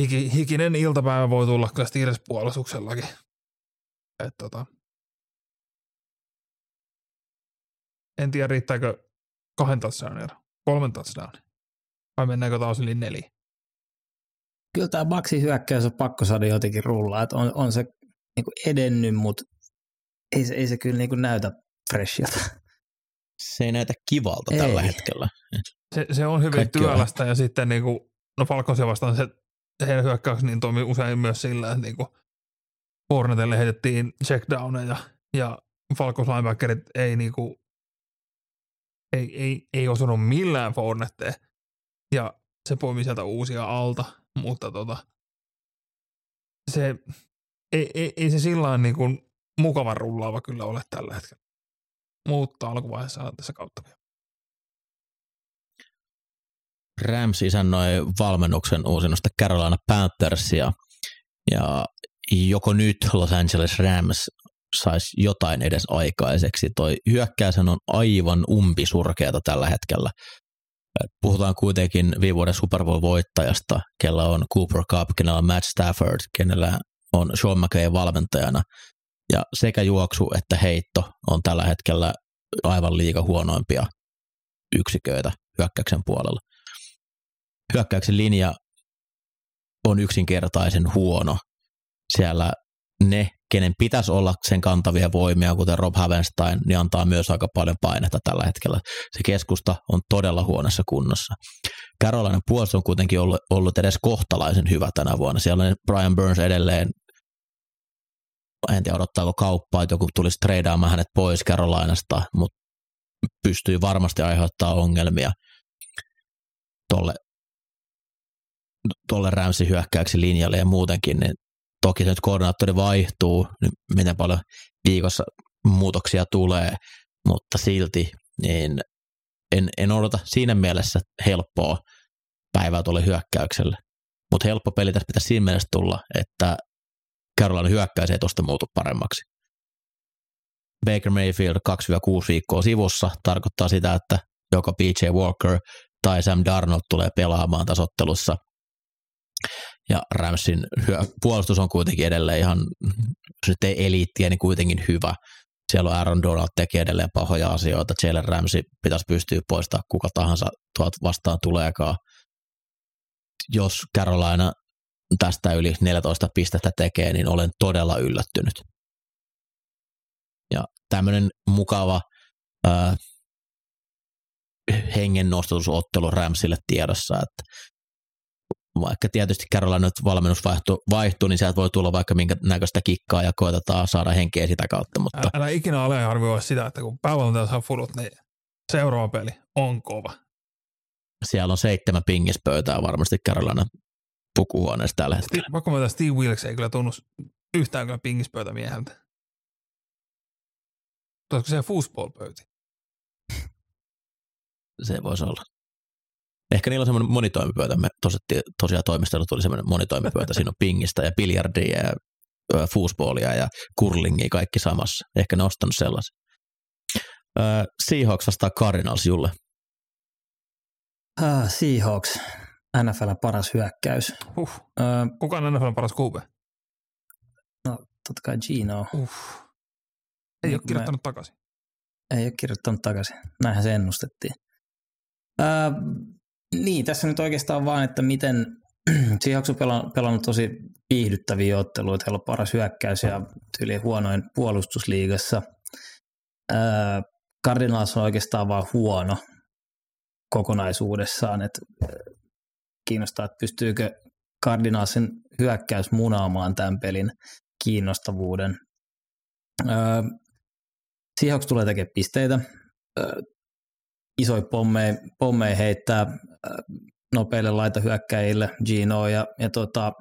hiki, hikinen iltapäivä voi tulla kyllä Steelers puolustuksellakin. Et tota, en tiedä riittääkö kahden touchdownin ero, kolmen touchdownin, vai mennäänkö taas yli neljä. Kyllä tämä Baxin hyökkäys on pakko saada jotenkin rullaa, että on, on se niin kuin edennyt, mutta ei se, ei se kyllä niin kuin näytä freshilta. Se ei näytä kivalta Ei. tällä hetkellä. Se, se on hyvin Kaikki on- työlästä ja sitten niinku, no Falconsia vastaan se heidän hyökkäys niin toimii usein myös sillä, että niinku Hornetelle heitettiin checkdowneja ja Falcons linebackerit ei niinku, ei, ei, ei osunut millään Fornetteen ja se poimi sieltä uusia alta, mutta tota, se ei, ei, ei se sillä niin kuin mukavan rullaava kyllä ole tällä hetkellä. Mutta alkuvaiheessa on tässä kautta vielä. Rams isännoi valmennuksen uusinnosta Carolina Panthersia ja joko nyt Los Angeles Rams saisi jotain edes aikaiseksi. Toi hyökkäyshän on aivan umpisurkeata tällä hetkellä. Puhutaan kuitenkin viime vuoden Super Bowl-voittajasta, kellä on Cooper Cup, kenellä on Matt Stafford, kenellä on Sean McVay valmentajana. Ja sekä juoksu että heitto on tällä hetkellä aivan liiga huonoimpia yksiköitä hyökkäyksen puolella hyökkäyksen linja on yksinkertaisen huono. Siellä ne, kenen pitäisi olla sen kantavia voimia, kuten Rob Havenstein, niin antaa myös aika paljon painetta tällä hetkellä. Se keskusta on todella huonossa kunnossa. Carolina puolustus on kuitenkin ollut, ollut edes kohtalaisen hyvä tänä vuonna. Siellä on Brian Burns edelleen, en tiedä odottaako kauppaa, että joku tulisi treidaamaan hänet pois Carolinasta, mutta pystyy varmasti aiheuttaa ongelmia tolle tuolle Ramsin hyökkäyksi linjalle ja muutenkin, niin toki se nyt koordinaattori vaihtuu, niin miten paljon viikossa muutoksia tulee, mutta silti niin en, en odota siinä mielessä helppoa päivää tuolle hyökkäykselle. Mutta helppo peli tässä pitäisi siinä mielessä tulla, että Carolina hyökkäys ei tuosta muutu paremmaksi. Baker Mayfield 2-6 viikkoa sivussa tarkoittaa sitä, että joko PJ Walker tai Sam Darnold tulee pelaamaan tasottelussa ja Ramsin hyö, puolustus on kuitenkin edelleen ihan, jos nyt ei eliittiä, niin kuitenkin hyvä. Siellä on Aaron Donald tekee edelleen pahoja asioita. Jalen Ramsey pitäisi pystyä poistaa kuka tahansa tuolta vastaan tuleekaan. Jos Carolina tästä yli 14 pistettä tekee, niin olen todella yllättynyt. Ja tämmöinen mukava ää, hengen nostatusottelu Ramsille tiedossa, että vaikka tietysti Carolina nyt valmennus vaihtuu, vaihtuu, niin sieltä voi tulla vaikka minkä näköistä kikkaa ja koitetaan saada henkeä sitä kautta, mutta Älä, älä ikinä aliarvioi sitä, että kun päävalmentaja saa fulut, niin seuraava peli on kova. siellä on seitsemän pingispöytää varmasti Carolina pukuhuoneessa tällä hetkellä. Vaikka mä Steve Wilkes ei kyllä tunnu yhtään kyllä pingispöytämieheltä. Olisiko se foosball-pöyti? Se voisi olla. Ehkä niillä on semmoinen monitoimipöytä. Me tosi- tosiaan toimistolla tuli semmoinen monitoimipöytä. Siinä on pingistä ja biljardia ja ö, foosballia ja curlingia kaikki samassa. Ehkä ne on ostanut sellaisen. Seahawks vastaa Cardinals, Julle. Ah, Seahawks, NFL paras hyökkäys. Huh. Öö, Kuka on NFL paras QB? no, totta kai Gino Uh. Ei Niin ole kirjoittanut takaisin. ei ole kirjoittanut takaisin. Näinhän se ennustettiin. Öö, niin, tässä nyt oikeastaan vaan, että miten (clears throat) Seahawks on pelannut, pelannut tosi viihdyttäviä otteluita. Heillä on paras hyökkäys ja tyyli huonoin puolustusliigassa. Ää, Cardinals on oikeastaan vaan huono kokonaisuudessaan, että kiinnostaa, että pystyykö Cardinalsin hyökkäys munaamaan tämän pelin kiinnostavuuden. Öö, Seahawks tulee tekemään pisteitä, öö, isoja pommeja, pommeja heittää öö, nopeille laitahyökkäjille, Gino ja, ja tota,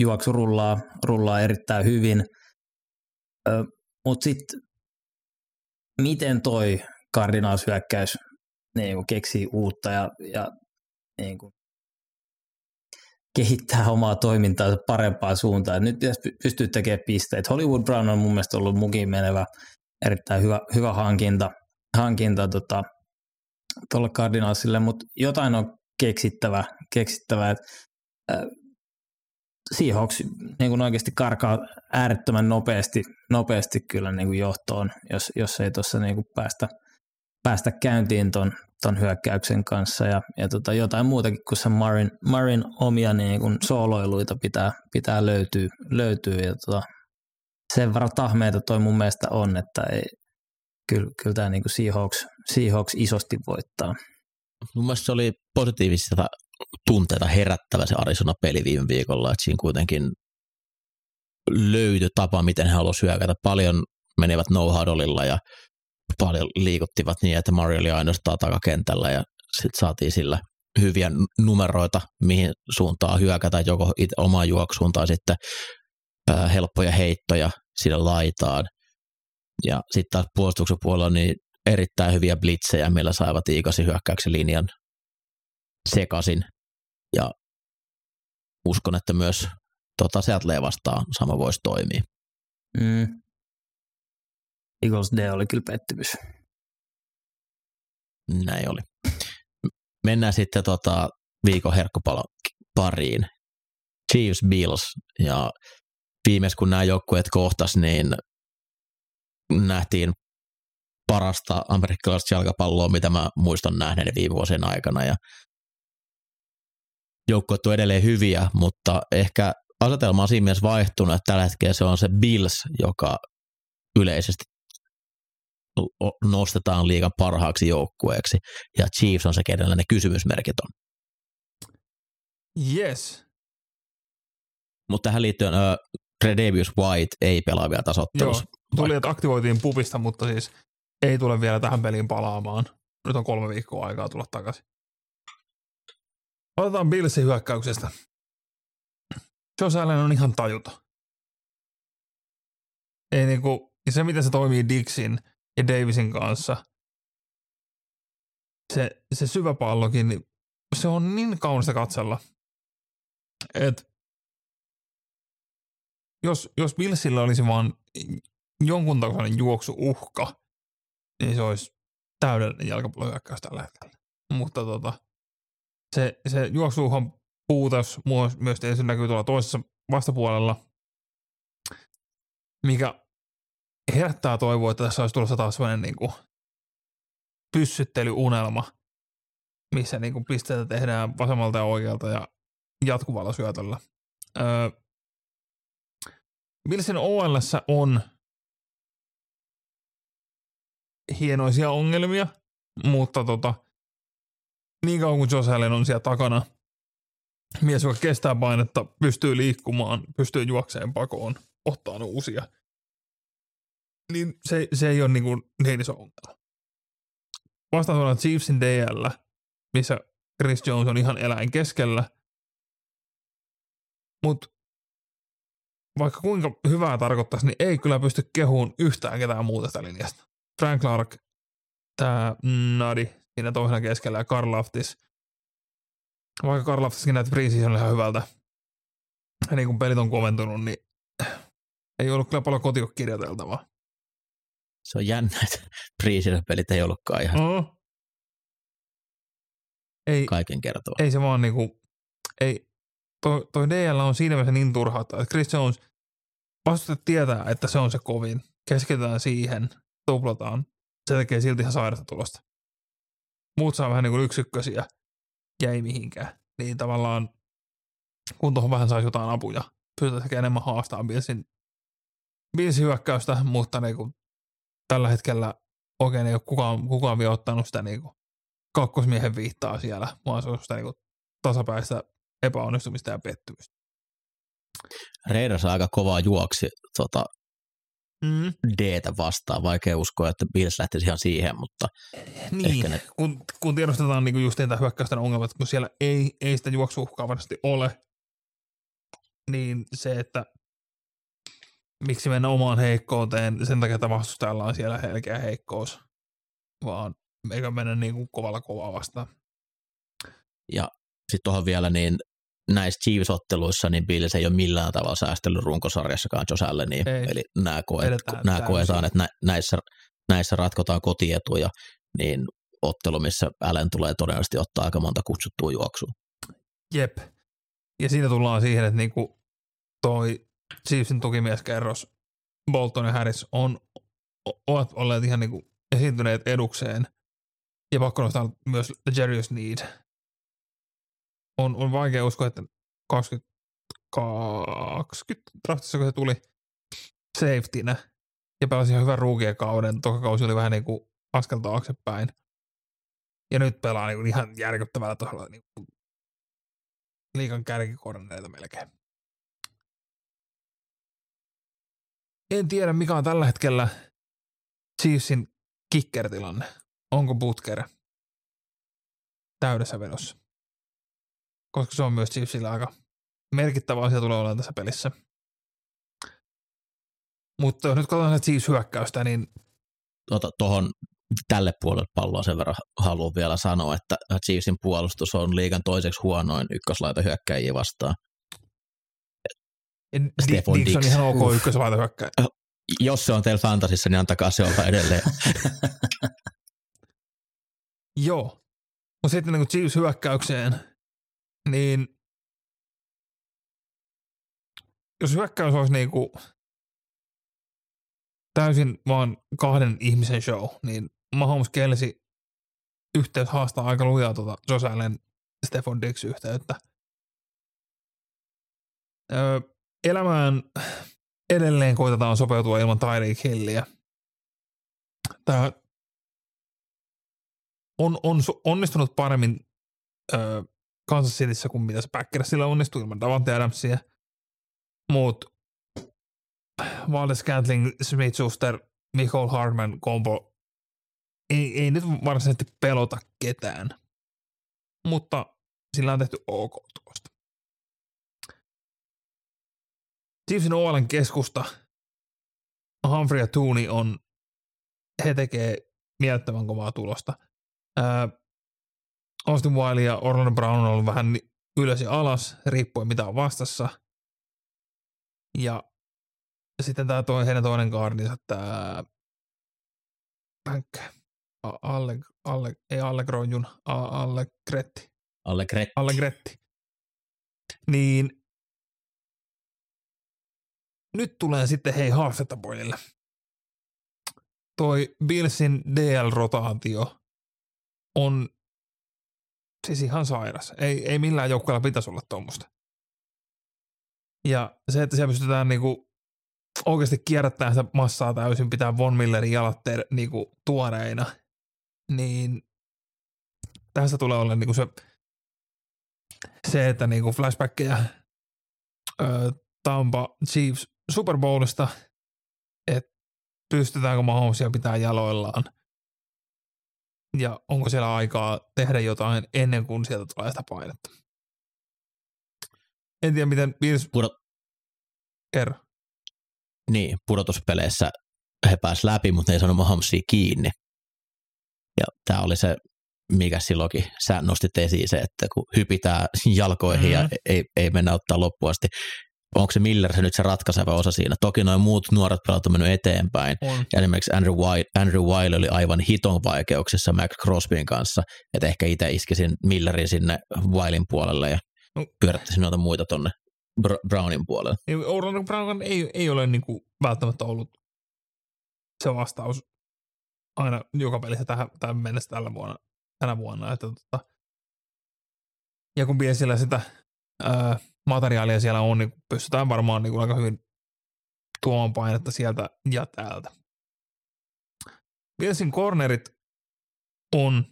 juoksu rullaa, rullaa erittäin hyvin. Öö, Mutta sitten miten toi Cardinals hyökkäys niin keksii uutta ja, ja niin kuin kehittää omaa toimintaa parempaan suuntaan. Nyt pystyä tekemään pisteitä. Hollywood Brown on mun mielestä ollut mukin menevä erittäin hyvä, hyvä hankinta, hankinta tota, tuolle Cardinalsille, mutta jotain on keksittävä, keksittävä että äh, Seahawks niin kuin oikeasti karkaa äärettömän nopeasti, nopeasti kyllä niin kuin johtoon, jos, jos ei tuossa niin kuin päästä, päästä käyntiin ton, ton hyökkäyksen kanssa. Ja, ja tota, jotain muutakin kuin se Marin, Marin omia niin kuin sooloiluita pitää, pitää löytyä, löytyä. Ja tota, sen verran tahmeita toi mun mielestä on, että ei, kyllä, kyllä tämä niin Seahawks, Seahawks isosti voittaa. Mun mielestä se oli positiivista tunteita herättävä se Arizona-peli viime viikolla, että siinä kuitenkin löytyi tapa, miten he halusivat hyökätä. Paljon menivät no ja paljon liikuttivat niin, että Mario oli ainoastaan takakentällä ja sitten saatiin sillä hyviä numeroita, mihin suuntaan hyökätä, joko omaan juoksuun tai sitten helppoja heittoja sille laitaan. Ja sitten taas puolustuksen puolella niin erittäin hyviä blitzejä, millä saivat Iikasi hyökkäyksen linjan sekasin. Ja uskon, että myös tota Seattle vastaan sama voisi toimia. Mm. Eagles D oli kyllä pettymys. Näin oli. Mennään sitten tota viikon herkkupalon pariin. Chiefs Bills ja viimeis kun nämä joukkueet kohtas, niin nähtiin parasta amerikkalaista jalkapalloa, mitä mä muistan nähneeni viime vuosien aikana ja joukkueet on edelleen hyviä, mutta ehkä asetelma on siinä mielessä vaihtunut, että tällä hetkellä se on se Bills, joka yleisesti nostetaan liigan parhaaksi joukkueeksi, ja Chiefs on se, kenellä ne kysymysmerkit on. Yes. Mutta tähän liittyen uh, Tredavious White ei pelaa vielä tasottelussa. Tuli, että aktivoitiin pubista, mutta siis ei tule vielä tähän peliin palaamaan. Nyt on kolme viikkoa aikaa tulla takaisin. Otetaan Billsin hyökkäyksestä. Josh Allen on ihan tajuta. Ei niinku, se miten se toimii Dixin ja Davisin kanssa, se, se syvä pallokin, niin se on niin kaunista katsella, että jos, jos Billsillä olisi vaan jonkun tasoinen juoksuuhka, niin se olisi täydellinen jalkapallohyökkäys tällä hetkellä. Mutta tota, se, se juoksuuhan puutos myös tietysti näkyy tuolla toisessa vastapuolella, mikä herättää toivoa, että tässä olisi tulossa taas sellainen niin kuin pyssyttelyunelma, missä niin kuin pisteitä tehdään vasemmalta ja oikealta ja jatkuvalla syötöllä. Öö, Billsin OL on hienoisia ongelmia, mutta tota, niin kauan kuin Josh Allen on siellä takana, mies, joka kestää painetta, pystyy liikkumaan, pystyy juokseen pakoon, ottaa uusia, niin se, se ei ole niin, kuin niin iso ongelma. Vastaan tuolla Chiefsin DL, missä Chris Jones on ihan eläin keskellä, mutta vaikka kuinka hyvää tarkoittaisi, niin ei kyllä pysty kehuun yhtään ketään muuta tästä linjasta. Frank Clark, tämä Nadi siinä toisena keskellä ja Karl Laftis. Vaikka Karl Laftiskin näytti preseason ihan hyvältä. Ja niin kun pelit on koventunut, niin ei ollut kyllä paljon kotikirjoiteltavaa. Se on jännä, että preseason-pelit ei ollutkaan ihan no. ei, kaiken kertoo. Ei se vaan niinku, ei, toi, toi DL on siinä mielessä niin turhaa, että Chris Jones vastustajat tietää, että se on se kovin. Keskitytään siihen, tuplataan. Se tekee silti ihan sairasta tulosta. Muut saa vähän niin kuin yksikkösiä ja ei mihinkään. Niin tavallaan, kun tuohon vähän saisi jotain apuja, pystytään enemmän haastaa Billsin, Billsin hyökkäystä, mutta niin kuin tällä hetkellä oikein ei ole kukaan, kukaan vielä ottanut sitä niin kuin kakkosmiehen viittaa siellä, vaan se on sitä niin kuin tasapäistä epäonnistumista ja pettymystä. Raiders aika kovaa juoksi tota, Mm. d vastaan. Vaikea uskoa, että Bills lähtisi ihan siihen, mutta Niin, Ehkä ne- kun, kun tiedostetaan niin just niitä hyökkäysten ongelmat, kun siellä ei, ei sitä juoksuuhkaa varmasti ole, niin se, että miksi mennä omaan heikkouteen sen takia, että vastustajalla on siellä selkeä heikkous, vaan eikä mennä niin kuin kovalla kovaa vastaan. sitten tuohon vielä niin näissä Chiefs-otteluissa niin Bills ei ole millään tavalla säästellyt runkosarjassakaan Josh Allenia. Ei. Eli nämä koet, Edetään nämä koetaan, että nä, näissä, näissä ratkotaan kotietuja, niin ottelu, missä Allen tulee todennäköisesti ottaa aika monta kutsuttua juoksua. Jep. Ja siinä tullaan siihen, että niinku toi Chiefsin tukimieskerros Bolton ja Harris on, ovat olleet ihan niinku esiintyneet edukseen. Ja pakko nostaa myös Jarius Need. On, on vaikea uskoa, että 2020 draftissa, kun se tuli safetynä ja pelasi ihan hyvän ruukien kauden. Toka kausi oli vähän niin kuin askel taaksepäin. Ja nyt pelaa niin kuin ihan järkyttävällä tasolla niin kuin liikan kärkikorneita melkein. En tiedä, mikä on tällä hetkellä Chiefsin kicker-tilanne. Onko Butker täydessä vedossa? Koska se on myös Chiefsillä aika merkittävä asia tulee olemaan tässä pelissä. Mutta jos nyt katsotaan sitä Chiefs-hyökkäystä, niin Tuota, tohon tälle puolelle palloa sen verran haluan vielä sanoa, että Chiefsin puolustus on liigan toiseksi huonoin ykköslaita hyökkäjiä vastaan. Stefan Diggs on ihan ok Uff. ykkösvaita hyökkäjä. Jos se on teillä fantasissa, niin antakaa se olla edelleen. (laughs) (laughs) Joo. Mutta sitten niin Chiefs hyökkäykseen, niin jos hyökkäys olisi niin kuin täysin vaan kahden ihmisen show, niin Mahomes Kelsi yhteys haastaa aika lujaa tuota Josh Allen Stefan Diggs yhteyttä. Öö, elämään edelleen koitetaan sopeutua ilman Tyreek Hilliä. Tämä on, on onnistunut paremmin öö, Kansas Cityssä kuin mitä se Packersilla onnistui ilman Davante Adamsia. Mutta Valdes Scantling, Smith Schuster, Michael Hartman kombo ei, ei nyt varsinaisesti pelota ketään. Mutta sillä on tehty ok tuosta. Chiefsin OLn keskusta Humphrey ja Tooney on, he tekee mielettömän kovaa tulosta. Ää, Austin Wiley ja Orlando Brown on ollut vähän ylös ja alas, riippuen mitä on vastassa. Ja sitten tämä toi, heidän toinen kaardinsa, tämä Bank, Alle, Alle, ei Allegrojun, A- Allegretti, Alle Gret. Allegretti. Niin nyt tulee sitten hei haastetta pojille. Toi Billsin DL-rotaatio on siis ihan sairas. Ei, ei millään joukkueella pitäisi olla tuommoista. Ja se, että siellä pystytään niinku oikeasti kierrättämään sitä massaa täysin, pitää Von Millerin jalat ter, niinku tuoreina, niin tästä tulee olla niinku se, se, että niinku flashbackkejä ö, Tampa Chiefs Super Bowlista, että pystytäänkö Mahomesia pitää jaloillaan ja onko siellä aikaa tehdä jotain ennen kuin sieltä tulee sitä painetta. En tiedä, miten Bills Pudot, kerro. niin, pudotuspeleissä he pääsivät läpi, mutta ne ei saanut Mahomesia kiinni. Ja tämä oli se, mikä silloinkin sä nostit esiin se, että kun hypitään jalkoihin mm-hmm. ja ei, ei mennä ottaa loppuun asti. Onko se Miller se nyt se ratkaiseva osa siinä? Toki noin muut nuoret pelat on mennyt eteenpäin. On. Ja esimerkiksi Andrew Wiley, Andrew Wiley oli aivan hiton vaikeuksissa Max Crosbyn kanssa, että ehkä itse iskisin Millerin sinne Wileyn puolelle ja No. pyörättäisin noita muita tonne Br- Brownin puolelle. Niin Orlando Brown ei, ei ole niinku välttämättä ollut se vastaus aina joka pelissä tähän, tähän mennessä tällä vuonna, tänä vuonna. Että, tota, ja kun Billsillä sitä ää, materiaalia siellä on, niin pystytään varmaan niin aika hyvin tuomaan painetta sieltä ja täältä. Billsin cornerit on,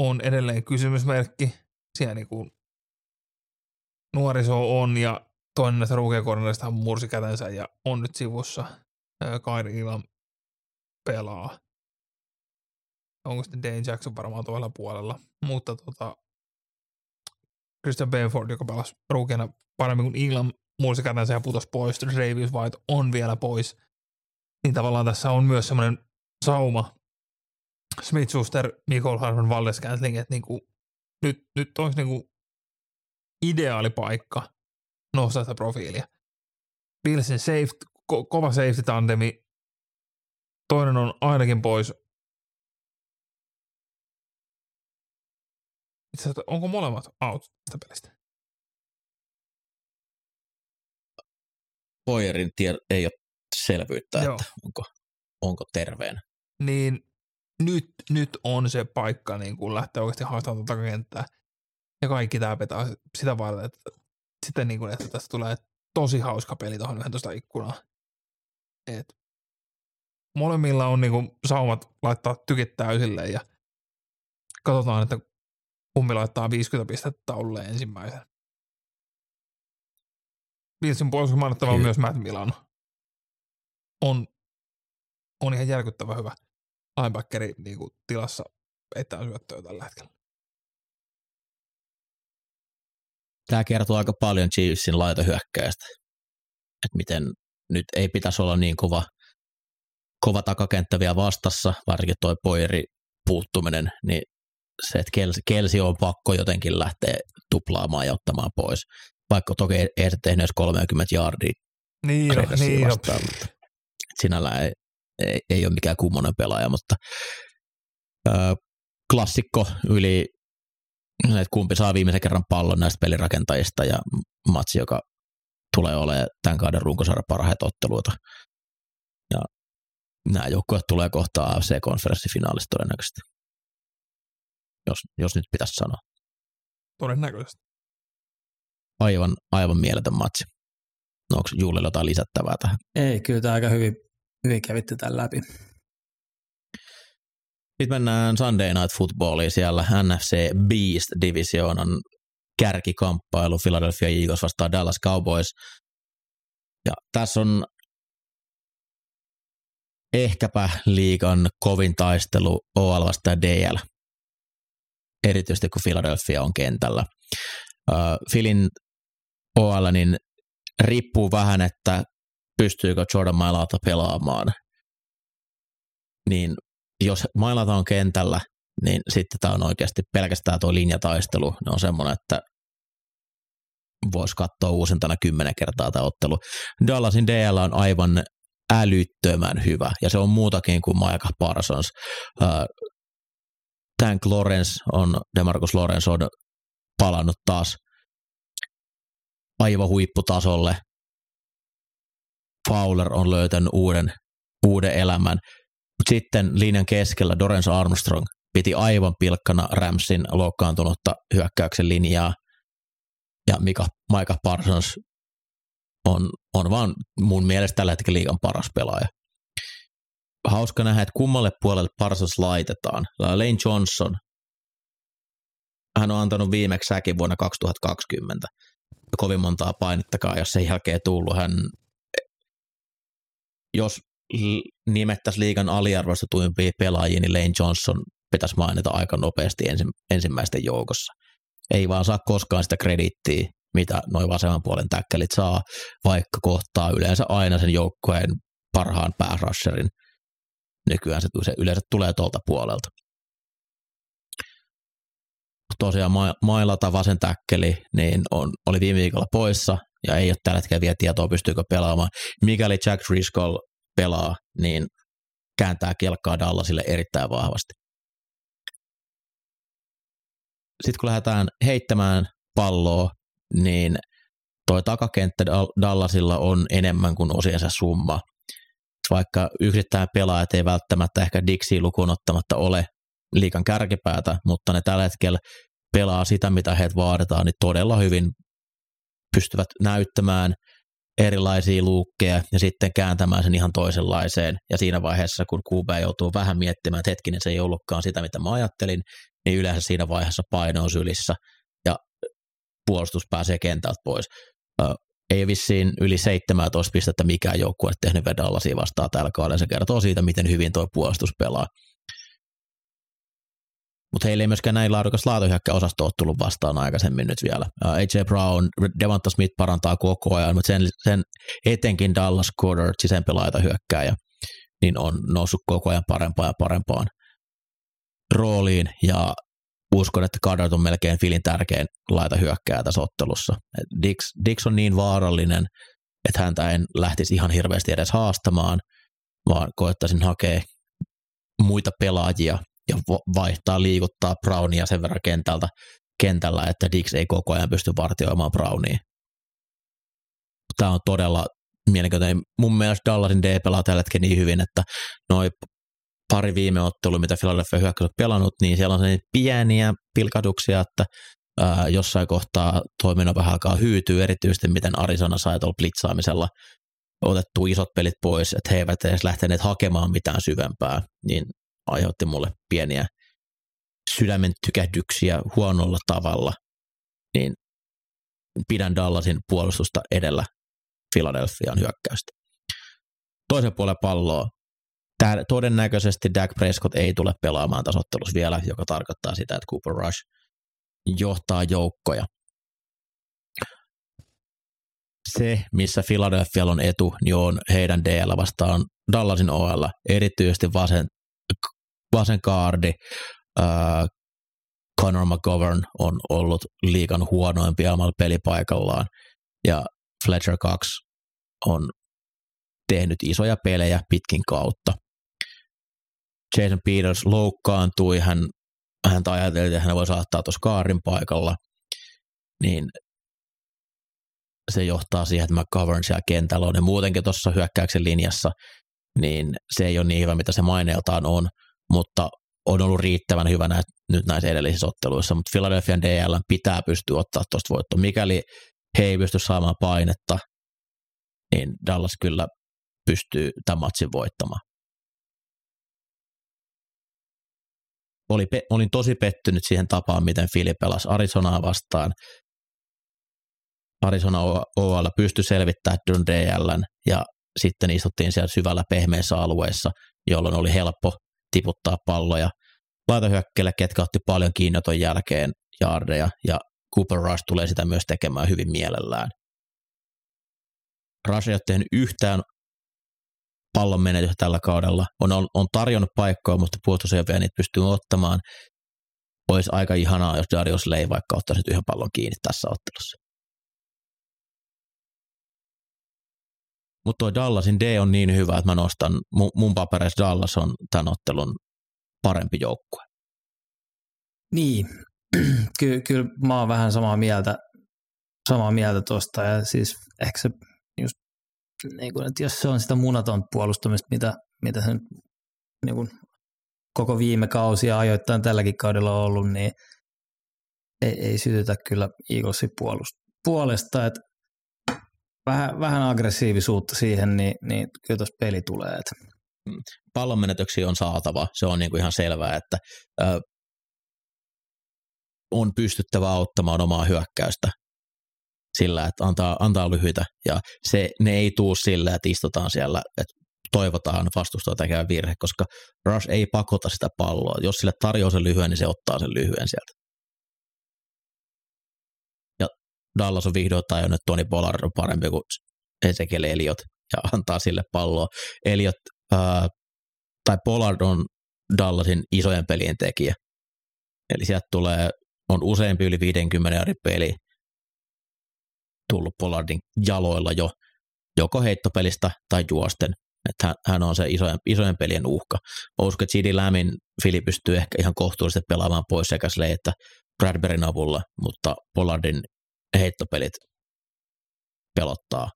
on edelleen kysymysmerkki. Siellä niinku nuoriso on ja toinen näistä ruukeakornerista mursi kätensä ja on nyt sivussa. Kairi Ilan pelaa. Onko sitten Dane Jackson varmaan toisella puolella. Mutta tota, Christian Benford, joka pelasi ruukeana paremmin kuin Ilan mursi kätensä ja putosi pois. Davis White on vielä pois. Niin tavallaan tässä on myös semmoinen sauma Smith Schuster, Michael Harman, Valdes Scantling, että niinku, nyt, nyt olisi niinku ideaali paikka nostaa sitä profiilia. Billsin safe, ko- kova safety tandemi, toinen on ainakin pois. Itse asiassa, onko molemmat out tästä pelistä? Poyerin tie ei ole selvyyttä, Joo. että onko, onko terveenä. Niin nyt, nyt on se paikka niin kun lähteä oikeasti haastamaan tuota takakenttää. Ja kaikki tämä petää sitä varten, että, sitten niin kun, että tästä tulee tosi hauska peli tuohon 11 ikkunaan. Et molemmilla on niin kun, saumat laittaa tykit täysille ja katsotaan, että kumpi laittaa 50 pistettä taululle ensimmäisen. Billsin puolustus mainittava on myös Matt Milano. On, on ihan järkyttävä hyvä linebackeri niin kuin, tilassa etään syöttöä tällä hetkellä. Tämä kertoo aika paljon Chiefsin laitohyökkäistä, että miten nyt ei pitäisi olla niin kova, kova takakenttä vielä vastassa, varsinkin toi Poiri puuttuminen, niin se, että Kelsi, Kelsi on pakko jotenkin lähteä tuplaamaan ja ottamaan pois. Vaikka toki ei, ei se tehnyt edes 30 jardia Niin, no, Raidersia niin, no, vastaan, mutta sinällään ei, ei, ei ole mikään kummonen pelaaja, mutta ö, klassikko yli, että kumpi saa viimeisen kerran pallon näistä pelirakentajista ja matsi, joka tulee olemaan tämän kauden runkosarjan parhaita otteluita. Ja nämä joukkueet tulee kohtaa AFC-konferenssifinaalista todennäköisesti, jos, jos nyt pitäisi sanoa. todennäköisesti. Aivan, aivan mieletön matsi. No onko Juulilla jotain lisättävää tähän? Ei, kyllä tämä aika hyvin, hyvin kävitte tämän läpi. Sitten mennään Sunday Night Footballiin siellä NFC Beast-divisioonan kärkikamppailu Philadelphia Eagles vastaan Dallas Cowboys. Ja tässä on ehkäpä liikan kovin taistelu OL vastaan DL, erityisesti kun Philadelphia on kentällä. Philin OL niin riippuu vähän, että pystyykö Jordan Mailata pelaamaan. Niin jos Mailata on kentällä, niin sitten tämä on oikeasti pelkästään tuo linjataistelu. Ne on semmoinen, että voisi katsoa uusintana kymmenen kertaa tämä ottelu. Dallasin DL on aivan älyttömän hyvä, ja se on muutakin kuin Micah Parsons. Tank Lawrence on, Demarcus Lawrence on palannut taas aivan huipputasolle. Fowler on löytänyt uuden, uuden elämän. Sitten linjan keskellä Dorens Armstrong piti aivan pilkkana Ramsin loukkaantunutta hyökkäyksen linjaa. Ja Mika, Micah Parsons on, on vaan mun mielestä tällä hetkellä liigan paras pelaaja. Hauska nähdä, että kummalle puolelle Parsons laitetaan. Lane Johnson, hän on antanut viimeksi säkin vuonna 2020. Kovin montaa painettakaan, jos sen jälkeen tullut. Hän, jos nimettäisiin liigan aliarvostetuimpia pelaajia, niin Lane Johnson pitäisi mainita aika nopeasti ensi, ensimmäisten joukossa. Ei vaan saa koskaan sitä krediittiä, mitä noin vasemman puolen täkkelit saa, vaikka kohtaa yleensä aina sen joukkueen parhaan pääsrusherin. Nykyään se, se yleensä tulee tuolta puolelta. Tosiaan mailata vasen täkkeli, niin on, oli viime viikolla poissa ja ei ole tällä hetkellä vielä tietoa, pystyykö pelaamaan. Mikäli Jack Driscoll pelaa, niin kääntää kelkkaa Dallasille erittäin vahvasti. Sitten kun lähdetään heittämään palloa, niin toi takakenttä Dallasilla on enemmän kuin osiensa summa. Vaikka yksittäin pelaajat ei välttämättä ehkä Dixie lukuun ottamatta ole liikan kärkipäätä, mutta ne tällä hetkellä pelaa sitä, mitä heitä vaaditaan, niin todella hyvin pystyvät näyttämään erilaisia luukkeja ja sitten kääntämään sen ihan toisenlaiseen. Ja siinä vaiheessa, kun QB joutuu vähän miettimään, että hetkinen, se ei ollutkaan sitä, mitä mä ajattelin, niin yleensä siinä vaiheessa paino on sylissä ja puolustus pääsee kentältä pois. Ei vissiin yli 17 pistettä mikään joukkue tehnyt Dallasia vastaan tällä kaudella. Se kertoo siitä, miten hyvin tuo puolustus pelaa. Mutta heillä ei myöskään näin laadukas laatuhyökkäosasto ole tullut vastaan aikaisemmin nyt vielä. AJ Brown, Devonta Smith parantaa koko ajan, mutta sen, sen etenkin Dallas Goddard, sisempi laitahyökkääjä, niin on noussut koko ajan parempaan ja parempaan rooliin ja uskon, että Goddard on melkein Filin tärkein laitahyökkääjä tässä ottelussa. Dix, Dix on niin vaarallinen, että häntä en lähtisi ihan hirveästi edes haastamaan, vaan koettaisin hakea muita pelaajia ja vaihtaa, liikuttaa Brownia sen verran kentältä, kentällä, että Dix ei koko ajan pysty vartioimaan Brownia. Tämä on todella mielenkiintoinen. Mun mielestä Dallasin D pelaa tällä hetkellä niin hyvin, että noin pari viime ottelua, mitä Philadelphia hyökkäys on pelannut, niin siellä on pieniä pilkaduksia, että ää, jossain kohtaa toiminnan vähän alkaa hyytyä, erityisesti miten Arizona sai tuolla blitzaamisella otettu isot pelit pois, että he eivät edes lähteneet hakemaan mitään syvempää, niin aiheutti mulle pieniä sydämen tykähdyksiä huonolla tavalla, niin pidän Dallasin puolustusta edellä Philadelphian hyökkäystä. Toisen puolen palloa. Todennäköisesti Dak Prescott ei tule pelaamaan tasottelussa vielä, joka tarkoittaa sitä, että Cooper Rush johtaa joukkoja. Se, missä Philadelphia on etu, niin on heidän DL vastaan Dallasin OL, erityisesti vasen vasen kaardi, äh, Conor McGovern on ollut liikan huonoimpia omalla pelipaikallaan ja Fletcher 2 on tehnyt isoja pelejä pitkin kautta. Jason Peters loukkaantui, hän, hän ajateltiin, että hän voi saattaa tuossa kaarin paikalla, niin se johtaa siihen, että McGovern siellä kentällä on ja muutenkin tuossa hyökkäyksen linjassa, niin se ei ole niin hyvä, mitä se maineeltaan on – mutta on ollut riittävän hyvä nyt näissä edellisissä otteluissa, mutta Philadelphia DL pitää pystyä ottaa tuosta voittoa. Mikäli he ei pysty saamaan painetta, niin Dallas kyllä pystyy tämän matsin voittamaan. Oli, olin tosi pettynyt siihen tapaan, miten Fili pelasi Arizonaa vastaan. Arizona OL pystyi selvittämään Don DLn ja sitten istuttiin siellä syvällä pehmeissä alueissa, jolloin oli helppo tiputtaa palloja. Laitahyökkäillä, ketkä otti paljon kiinnoton jälkeen jaardeja, ja Cooper Rush tulee sitä myös tekemään hyvin mielellään. Rush ei ole tehnyt yhtään pallon menetystä tällä kaudella. On, on, on tarjonnut paikkoja, mutta puolustus ei vielä niitä pystyy ottamaan. Olisi aika ihanaa, jos Darius Lei vaikka ottaisi yhden pallon kiinni tässä ottelussa. Mutta tuo Dallasin D on niin hyvä, että mä nostan, mun, mun papereissa Dallas on tämän ottelun parempi joukkue. Niin, (clears throat) Ky- kyllä mä oon vähän samaa mieltä, samaa mieltä tuosta ja siis ehkä se just, niin kuin, että jos se on sitä munaton puolustamista, mitä, mitä se niin kuin, koko viime kausi ja ajoittain tälläkin kaudella on ollut, niin ei, ei sytytä kyllä Eaglesin puolesta, että vähän, vähän aggressiivisuutta siihen, niin, niin kyllä tuossa peli tulee. Että. Mm. Pallon menetyksiä on saatava, se on niin kuin ihan selvää, että ö, on pystyttävä auttamaan omaa hyökkäystä sillä, että antaa, antaa lyhyitä, ja se, ne ei tuu sillä, että istutaan siellä, että toivotaan vastustaa tekevä virhe, koska Rush ei pakota sitä palloa. Jos sille tarjoaa sen lyhyen, niin se ottaa sen lyhyen sieltä. Dallas on vihdoin tajunnut, että Tony Pollard on parempi kuin Ezekiel Eliot ja antaa sille palloa. Eliot ää, tai Pollard on Dallasin isojen pelien tekijä. Eli sieltä tulee, on useampi yli 50 eri peli tullut Pollardin jaloilla jo, joko heittopelistä tai juosten. Että hän on se isojen, isojen pelien uhka. Mä uskon, että CD Lämin Fili pystyy ehkä ihan kohtuullisesti pelaamaan pois sekä Slay että Bradburyn avulla, mutta Pollardin heittopelit pelottaa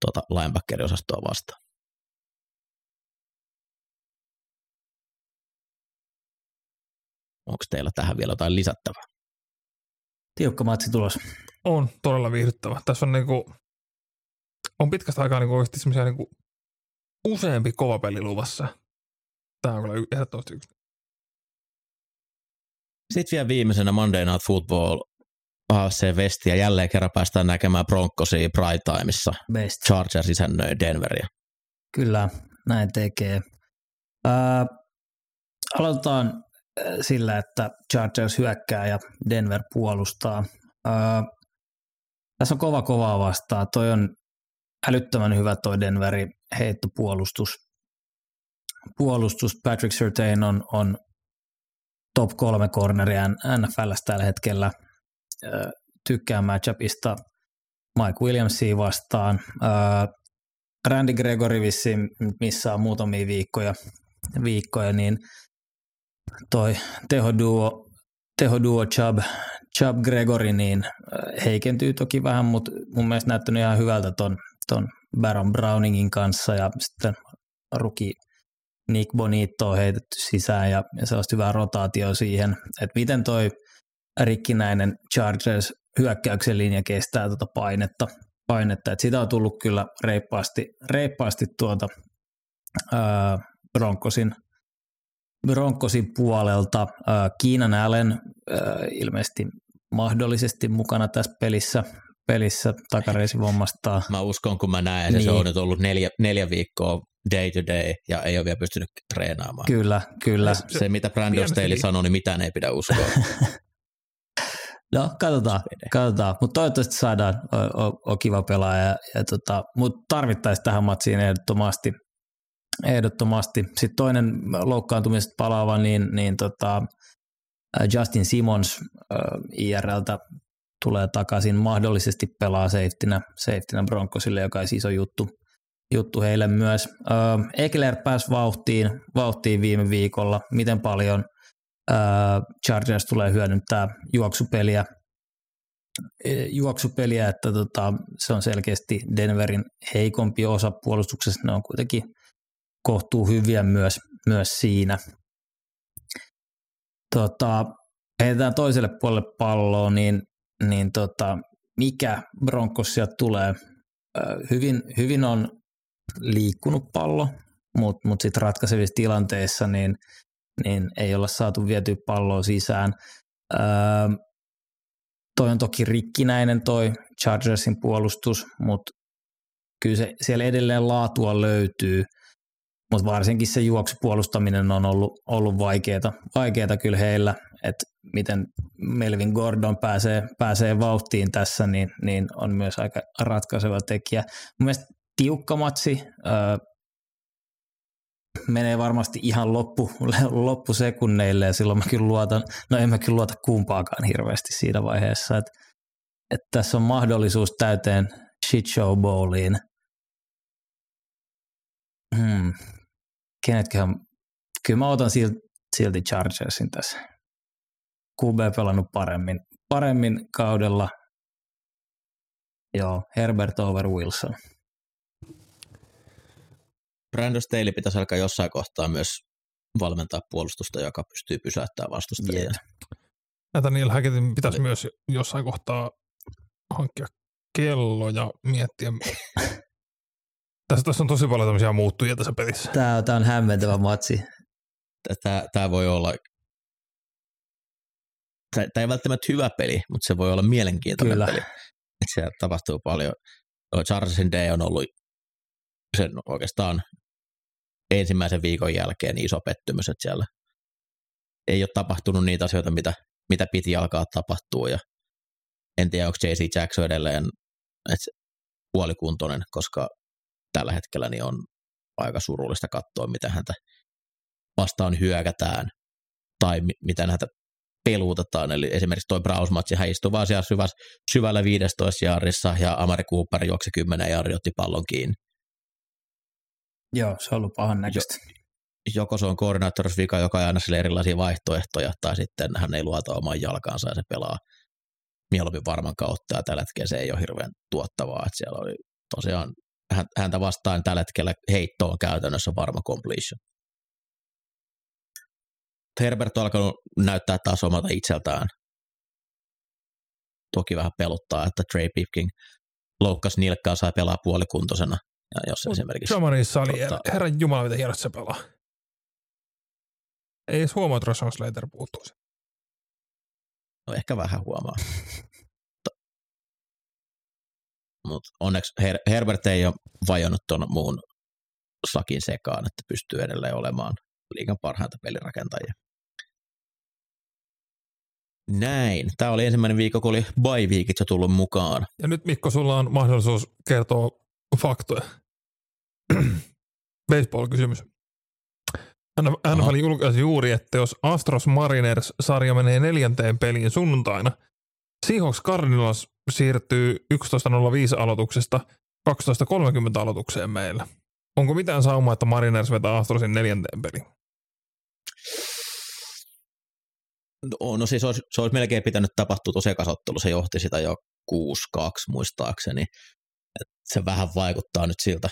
tuota linebackeriosastoa vastaan. Onko teillä tähän vielä jotain lisättävää? Tiukka matsi tulos. On todella viihdyttävä. Tässä on niinku, on pitkästä aikaa niin oikeasti semmoisia niin useampi kova peli luvassa. Tämä on kyllä ehdottomasti yksi. Sitten vielä viimeisenä Monday Night Football AFC Westia jälleen kerran päästään näkemään Broncosia Pride Timeissa. Best. Chargers isännöi Denveria. Kyllä, näin tekee. Ää, aloitetaan sillä, että Chargers hyökkää ja Denver puolustaa. Ää, tässä on kova kovaa vastaan. Toi on älyttömän hyvä toi Denverin heittopuolustus. Puolustus Patrick Surtain on, on top kolme corneria NFL tällä hetkellä. Tykkään matchupista Mike Williamsia vastaan. Randy Gregory vissiin missä on muutamia viikkoja, viikkoja niin toi tehoduo, tehoduo Chubb, Chubb Gregory niin heikentyy toki vähän, mutta mun mielestä näyttänyt ihan hyvältä ton, ton Baron Browningin kanssa ja sitten ruki Nick Bonito on heitetty sisään ja, ja sellaista hyvää rotaatio siihen, että miten toi rikkinäinen Chargers hyökkäyksen linja kestää tuota painetta, painetta. että sitä on tullut kyllä reippaasti, reippaasti tuota ää, Broncosin, Broncosin puolelta. Kiinan Allen ilmeisesti mahdollisesti mukana tässä pelissä, pelissä takareisivommasta. Mä uskon, kun mä näen, että niin. se on nyt ollut neljä, neljä viikkoa day to day ja ei ole vielä pystynyt treenaamaan. Kyllä, kyllä. Se, se mitä Brandon Staley sanoi, niin mitään ei pidä uskoa. (laughs) no, katsotaan, katsotaan. Mutta toivottavasti saadaan o, o, o kiva pelaaja. Ja, ja tota, Mutta tarvittaisiin tähän matsiin ehdottomasti. Ehdottomasti. Sitten toinen loukkaantumisesta palaava, niin, niin tota, Justin Simmons äh, IRLtä tulee takaisin, mahdollisesti pelaa safetynä, safetynä Broncosille, joka ei ole juttu, juttu heille myös. Äh, Ekler pääsi vauhtiin, vauhtiin viime viikolla. Miten paljon äh, Chargers tulee hyödyntää juoksupeliä, juoksupeliä, että tota, se on selkeästi Denverin heikompi osa puolustuksessa. Ne on kuitenkin kohtuu hyviä myös, myös siinä. Tota, heitetään toiselle puolelle palloa, niin, niin tota, mikä Broncos sieltä tulee? Hyvin, hyvin on liikkunut pallo, mutta mut sitten ratkaisevissa tilanteissa niin, niin ei olla saatu vietyä palloa sisään. Öö, toi on toki rikkinäinen toi Chargersin puolustus, mutta kyllä se, siellä edelleen laatua löytyy, mutta varsinkin se juoksupuolustaminen on ollut, ollut vaikeaa, vaikeaa kyllä heillä, että miten Melvin Gordon pääsee, pääsee vauhtiin tässä, niin, niin on myös aika ratkaiseva tekijä. Mun mielestä tiukka matsi, öö, menee varmasti ihan loppu, (laughs) loppusekunneille ja silloin mä kyllä luotan, no en mä kyllä luota kumpaakaan hirveästi siinä vaiheessa, että, että tässä on mahdollisuus täyteen shit show bowliin. Hmm. Kenetköhän, kyllä mä otan silti, silti Chargersin tässä. QB pelannut paremmin, paremmin kaudella. Joo, Herbert over Wilson. Brandon Staley pitäisi alkaa jossain kohtaa myös valmentaa puolustusta, joka pystyy pysäyttämään vastustajia. Yeah. Nathaniel Hackettin pitäisi Oli. myös jossain kohtaa hankkia kello ja miettiä. Tässä, tässä on tosi paljon tämmöisiä muuttujia tässä pelissä. Tämä, tämä on hämmentävä matsi. Tämä, tämä voi olla tämä ei välttämättä hyvä peli, mutta se voi olla mielenkiintoinen Kyllä. peli. Että siellä tapahtuu paljon. Charlesin Day on ollut sen oikeastaan ensimmäisen viikon jälkeen iso pettymys, että siellä ei ole tapahtunut niitä asioita, mitä, mitä piti alkaa tapahtua ja en tiedä, onko JC Jackson edelleen että puolikuntoinen, koska tällä hetkellä niin on aika surullista katsoa, mitä häntä vastaan hyökätään tai miten häntä peluutetaan. Eli esimerkiksi tuo Braus-matsi, hän istui vaan siellä syvällä, syvällä 15 jaarissa ja Amari Cooper juoksi 10 ja otti pallon kiinni. Joo, se on ollut pahan näköistä. Joko se on koordinaattoris vika, joka aina sille erilaisia vaihtoehtoja, tai sitten hän ei luota omaan jalkaansa ja se pelaa mieluummin varman kautta, ja tällä hetkellä se ei ole hirveän tuottavaa, että siellä oli tosiaan häntä vastaan tällä hetkellä heitto on käytännössä varma completion. Herbert on alkanut näyttää taas omalta itseltään. Toki vähän pelottaa, että Trey Pipkin loukkas nilkkaa, sai pelaa puolikuntoisena. Ja jos Mut esimerkiksi... Jamarissa oli, Tota- herran jumala, miten hienosti se pelaa. Ei edes huomaa, että Rashawn Slater puuttuu. No ehkä vähän huomaa. (laughs) Mutta onneksi Her- Herbert ei ole vajonnut tuon muun sakin sekaan, että pystyy edelleen olemaan liigan parhaita pelirakentajia. Näin. Tämä oli ensimmäinen viikko, kun oli bye weekit jo tullut mukaan. Ja nyt Mikko, sulla on mahdollisuus kertoa faktoja. (clears throat) Baseball-kysymys. NFL julkaisi juuri, että jos Astros Mariners-sarja menee neljänteen peliin sunnuntaina, Seahawks Cardinals siirtyy 11.05 aloituksesta 12.30 aloitukseen meillä. Onko mitään saumaa, että Mariners vetää Astrosin neljänteen peliin? No, no siis olisi, se olisi melkein pitänyt tapahtua tuossa ekasottelu. Se johti sitä jo 6-2 muistaakseni. Et se vähän vaikuttaa nyt siltä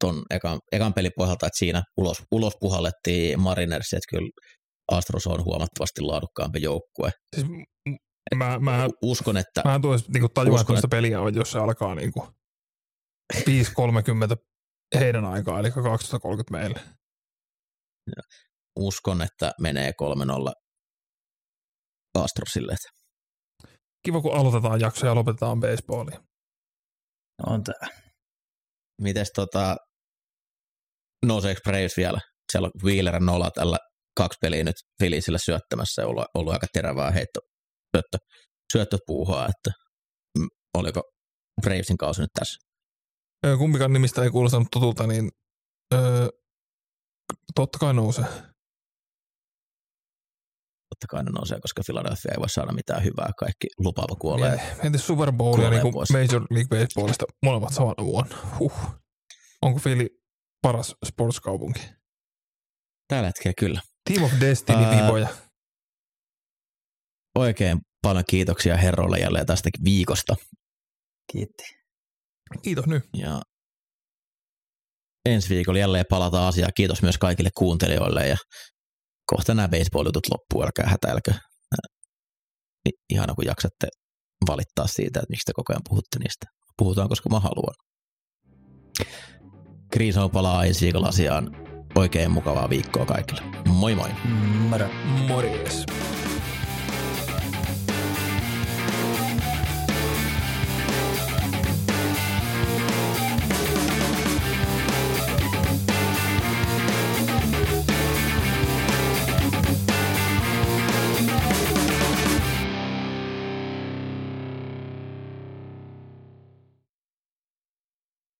ton ekan, ekan pelin pohjalta, että siinä ulos, ulos puhallettiin Mariners, että kyllä Astros on huomattavasti laadukkaampi joukkue. Siis mä, mä, Uskon, että mä en tuo edes niinku tajua, Uskon, että peliä on, jos se alkaa niinku 5.30 heidän aikaa, eli 12.30 meille. uskon, että menee 3-0 Astrosille. Kiva, kun aloitetaan jakso ja lopetetaan baseballia. On tää. Mites tota, nouseeko Braves vielä? Siellä on Wheeler ja Nola tällä kaksi peliä nyt Filisille syöttämässä ja ollut, ollut aika terävää heitto, syöttö, syöttöpuuhaa, että oliko Bravesin kausi nyt tässä? Kumpikaan nimistä ei kuulostanut tutulta, niin öö, totta kai nousee. Totta kai ne nousee, koska Philadelphia ei voi saada mitään hyvää, kaikki lupaava kuolee. Mieti Super Bowlia niin. Major League Baseballista molemmat samana vuonna. Huh. Onko Philly paras sportskaupunki? Tällä hetkellä kyllä. Team of Destiny Ää, viboja. Oikein paljon kiitoksia herroille jälleen tästäkin viikosta. Kiitti. Kiitos nyt. Ja ensi viikolla jälleen palataan asiaan. Kiitos myös kaikille kuuntelijoille ja kohta nämä baseball-jutut loppuu, älkää hätäilkö. I- Ihana, kun jaksatte valittaa siitä, että miksi te koko ajan puhutte niistä. Puhutaan, koska mä haluan. Kriisa palaa ensi viikolla asiaan. Oikein mukavaa viikkoa kaikille. Moi moi! Moro. Morjes.